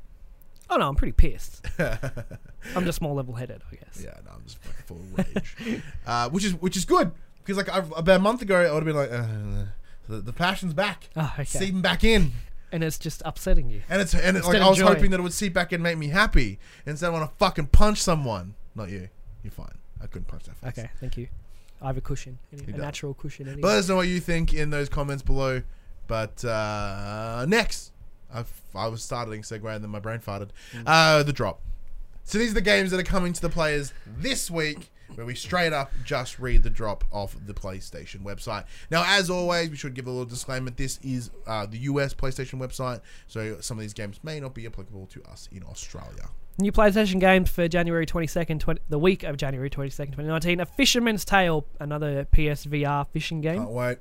Oh no, I'm pretty pissed. I'm just more level headed, I guess. Yeah, no, I'm just fucking full of rage, uh, which is which is good because like I've, about a month ago I would have been like, uh, the, the passion's back, Oh, okay. seeping back in. and it's just upsetting you. And it's and it's like I was hoping that it would seep back in and make me happy instead I want to fucking punch someone. Not you. You're fine. I couldn't punch that face. Okay, thank you. I have a cushion, a natural cushion. Anyway. But let us know what you think in those comments below. But uh, next, I, I was starting segue and then my brain farted. Mm. Uh, the drop. So these are the games that are coming to the players this week, where we straight up just read the drop off the PlayStation website. Now, as always, we should give a little disclaimer. This is uh, the US PlayStation website, so some of these games may not be applicable to us in Australia. New PlayStation games for January 22nd, 20, the week of January 22nd, 2019. A Fisherman's Tale, another PSVR fishing game. Can't wait.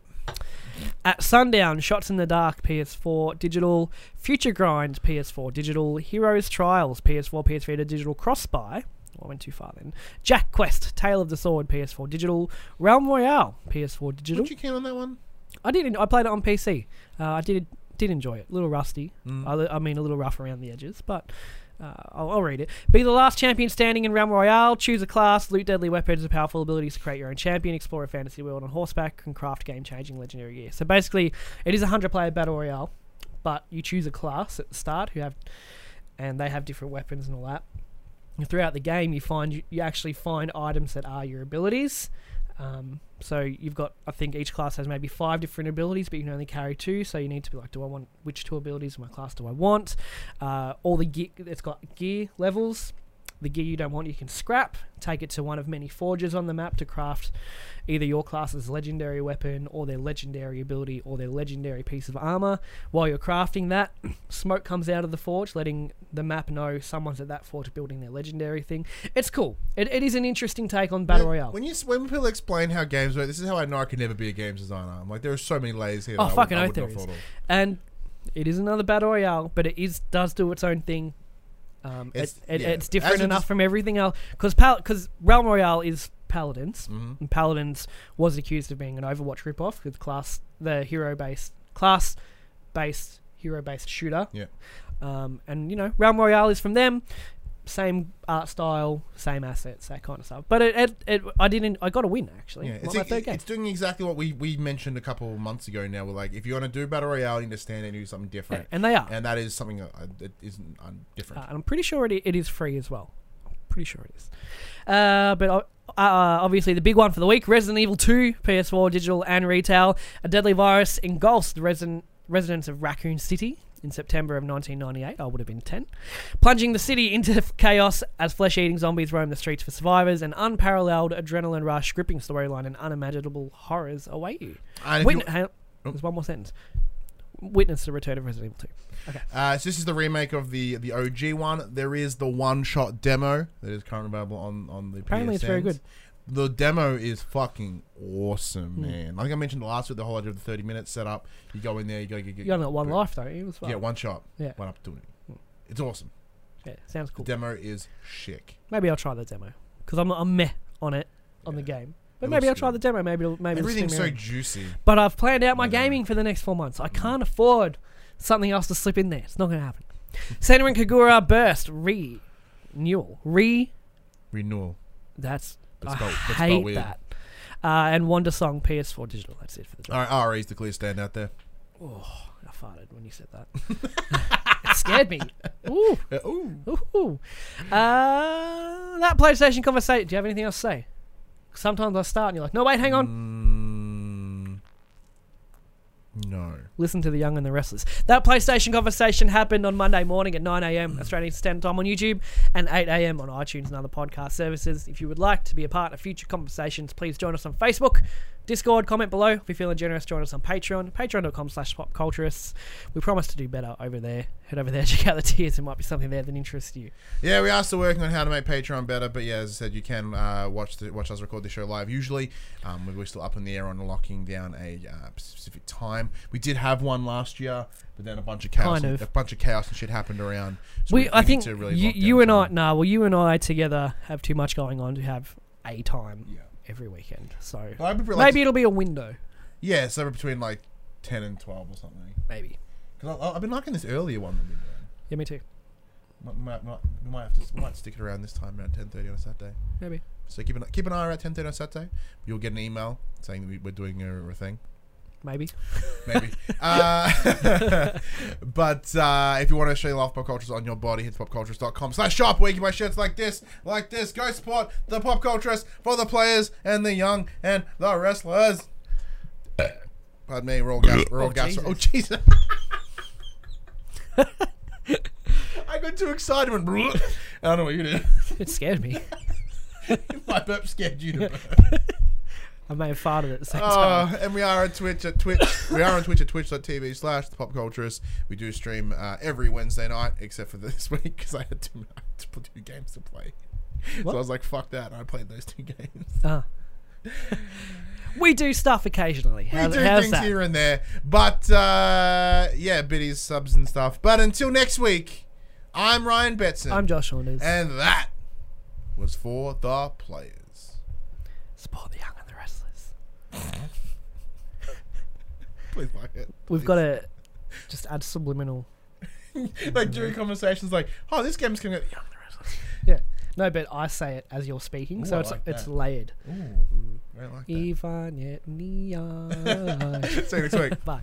At Sundown, Shots in the Dark, PS4 digital. Future Grind, PS4 digital. Heroes Trials, PS4, PS3 to digital. Crossbuy. I went too far then. Jack Quest, Tale of the Sword, PS4 digital. Realm Royale, PS4 digital. Weren't you keen on that one? I did. I played it on PC. Uh, I did did enjoy it. A little rusty. Mm. I, I mean, a little rough around the edges, but uh, I'll, I'll read it. Be the last champion standing in Realm Royale. Choose a class, loot deadly weapons and powerful abilities to create your own champion. Explore a fantasy world on horseback and craft game-changing legendary gear. So basically, it is a hundred-player battle royale, but you choose a class at the start who have, and they have different weapons and all that. Throughout the game, you find you, you actually find items that are your abilities. Um, so you've got, I think each class has maybe five different abilities, but you can only carry two. So you need to be like, do I want which two abilities in my class do I want? Uh, all the gear, it's got gear levels. The gear you don't want, you can scrap. Take it to one of many forges on the map to craft either your class's legendary weapon or their legendary ability or their legendary piece of armor. While you're crafting that, smoke comes out of the forge, letting the map know someone's at that forge building their legendary thing. It's cool. It, it is an interesting take on battle When- royale. When you when people explain how games work, this is how I know I could never be a games designer. I'm like, there are so many layers here. Oh, fucking oath there is. and it is another battle royale, but it is does do its own thing. Um, It's- it, it, yeah. It's different enough dis- from everything else because because Realm Royale is paladins, Mhm. and paladins was accused of being an Overwatch ripoff with class the hero based class based, hero based shooter. Yeah. Um, and, you know, Realm Royale is from them. Same art style, same assets, that kind of stuff. But it, it, it I didn't, I got a win actually. Yeah, it's, my it- it's doing exactly what we, we mentioned a couple of months ago now. We're like, if you want to do Battle Royale, you need to stand and do something Yeah, different. and they are. And that is something uh, that isn't uh, different. Uh, and I'm pretty sure it, it is free as well. I'm pretty sure it is. Uh, but uh, obviously, the big one for the week Resident Evil 2, PS4, digital, and retail. A deadly virus engulfs the resident, residents of Raccoon City in September of 1998. I would have been 10. Plunging the city into chaos as flesh eating zombies roam the streets for survivors. An unparalleled adrenaline rush, gripping storyline, and unimaginable horrors await you. and if Witness, you, hang on, Oh. there's one more sentence. Witness the return of Resident Evil 2. Okay. uh, so this is the remake of the the OG one. There is the one shot demo that is currently available on on the. Apparently it's very PSNs. good. The demo is fucking awesome, Hmm. man. I think I mentioned last week the whole idea of the thirty minute setup. You go in there, you go get, You only got one life, don't you? As well. Yeah, one shot. Yeah. One up doing Hmm. it. It's awesome. Yeah, sounds cool. The demo is chic. Maybe I'll try the demo because I'm I'm meh on it on the game. But It maybe I'll try good. the demo. Maybe it'll, maybe it'll Everything's so around. juicy. But I've planned out my Yeah. gaming for the next four months. I can't afford something else to slip in there. It's not going to happen. Senran Kagura Burst renewal re. Renewal. That's But I but spelled hate weird. that. Uh, and Wonder Song PS4 digital. That's it for the. All right, RE's the clear standout there. Oh, I farted when you said that. it scared me. Ooh. Ooh. Ooh. Uh, that PlayStation conversation. Do you have anything else to say? Sometimes I start and you're like, no, wait, hang on. Mm, no. Listen to the Young and the Restless. That PlayStation conversation happened on Monday morning at 9 a.m. Mm. Australian Standard Time on YouTube and 8 a.m. on iTunes and other podcast services. If you would like to be a part of future conversations, please join us on Facebook, Discord, comment below. If you're feeling generous, join us on Patreon, patreon.com slash popculturists. We promise to do better over there. Head over there, check out the tiers. There might be something there that interests you. Yeah, we are still working on how to make Patreon better, but yeah, as I said, you can uh, watch the, watch us record the show live. Usually, um, we're still up in the air on locking down a uh, specific time. We did have one last year, but then a bunch of chaos, Kind and, a bunch of chaos and shit happened around. So we, I think to really you, you and I, nah, well, you and I together have too much going on to have a time Yeah. Every weekend. So But I'd prefer, like, maybe it'll be a window. yeah, so between like ten and twelve or something. Maybe. Because I've been liking this earlier one that we're doing. Yeah, me too. Might, might, might, we might have to we might stick it around this time around ten thirty on a Saturday. Maybe. So keep an keep an eye out ten thirty on Saturday. You'll get an email saying that we, we're doing a, a thing. Maybe. Maybe. uh, but uh, if you want to show your love pop cultures on your body, hit popcultures.com slash shop where you can buy shirts like this, like this. Go support the pop cultures for the players and the young and the wrestlers. Pardon me, we're all gas. We're all Oh, gas. Jesus. Oh, Jesus. I got too excited when. I don't know what you did. It scared me. My burp scared you to burp. I may have farted at the same time. Uh, and we are on Twitch at Twitch. we are on Twitch at twitch.tv slash the pop culturist. We do stream uh, every Wednesday night, except for this week because I had two, two games to play. What? So I was like, fuck that. I played those two games. Ah. we do stuff occasionally. We How, do how's things that? here and there. But uh, yeah, biddies, subs, and stuff. But until next week, I'm Ryan Betson. I'm Josh Saunders. and that was for the players. Support the young and the restless. Please like it. We've got to just add subliminal. like during conversations, like, oh, this game's coming out. Yeah, the wrestlers. Yeah. No, but I say it as you're speaking, Ooh, so I it's like it's that. layered. Ooh, I don't like that. Ivan yet neon. See you next week. Bye.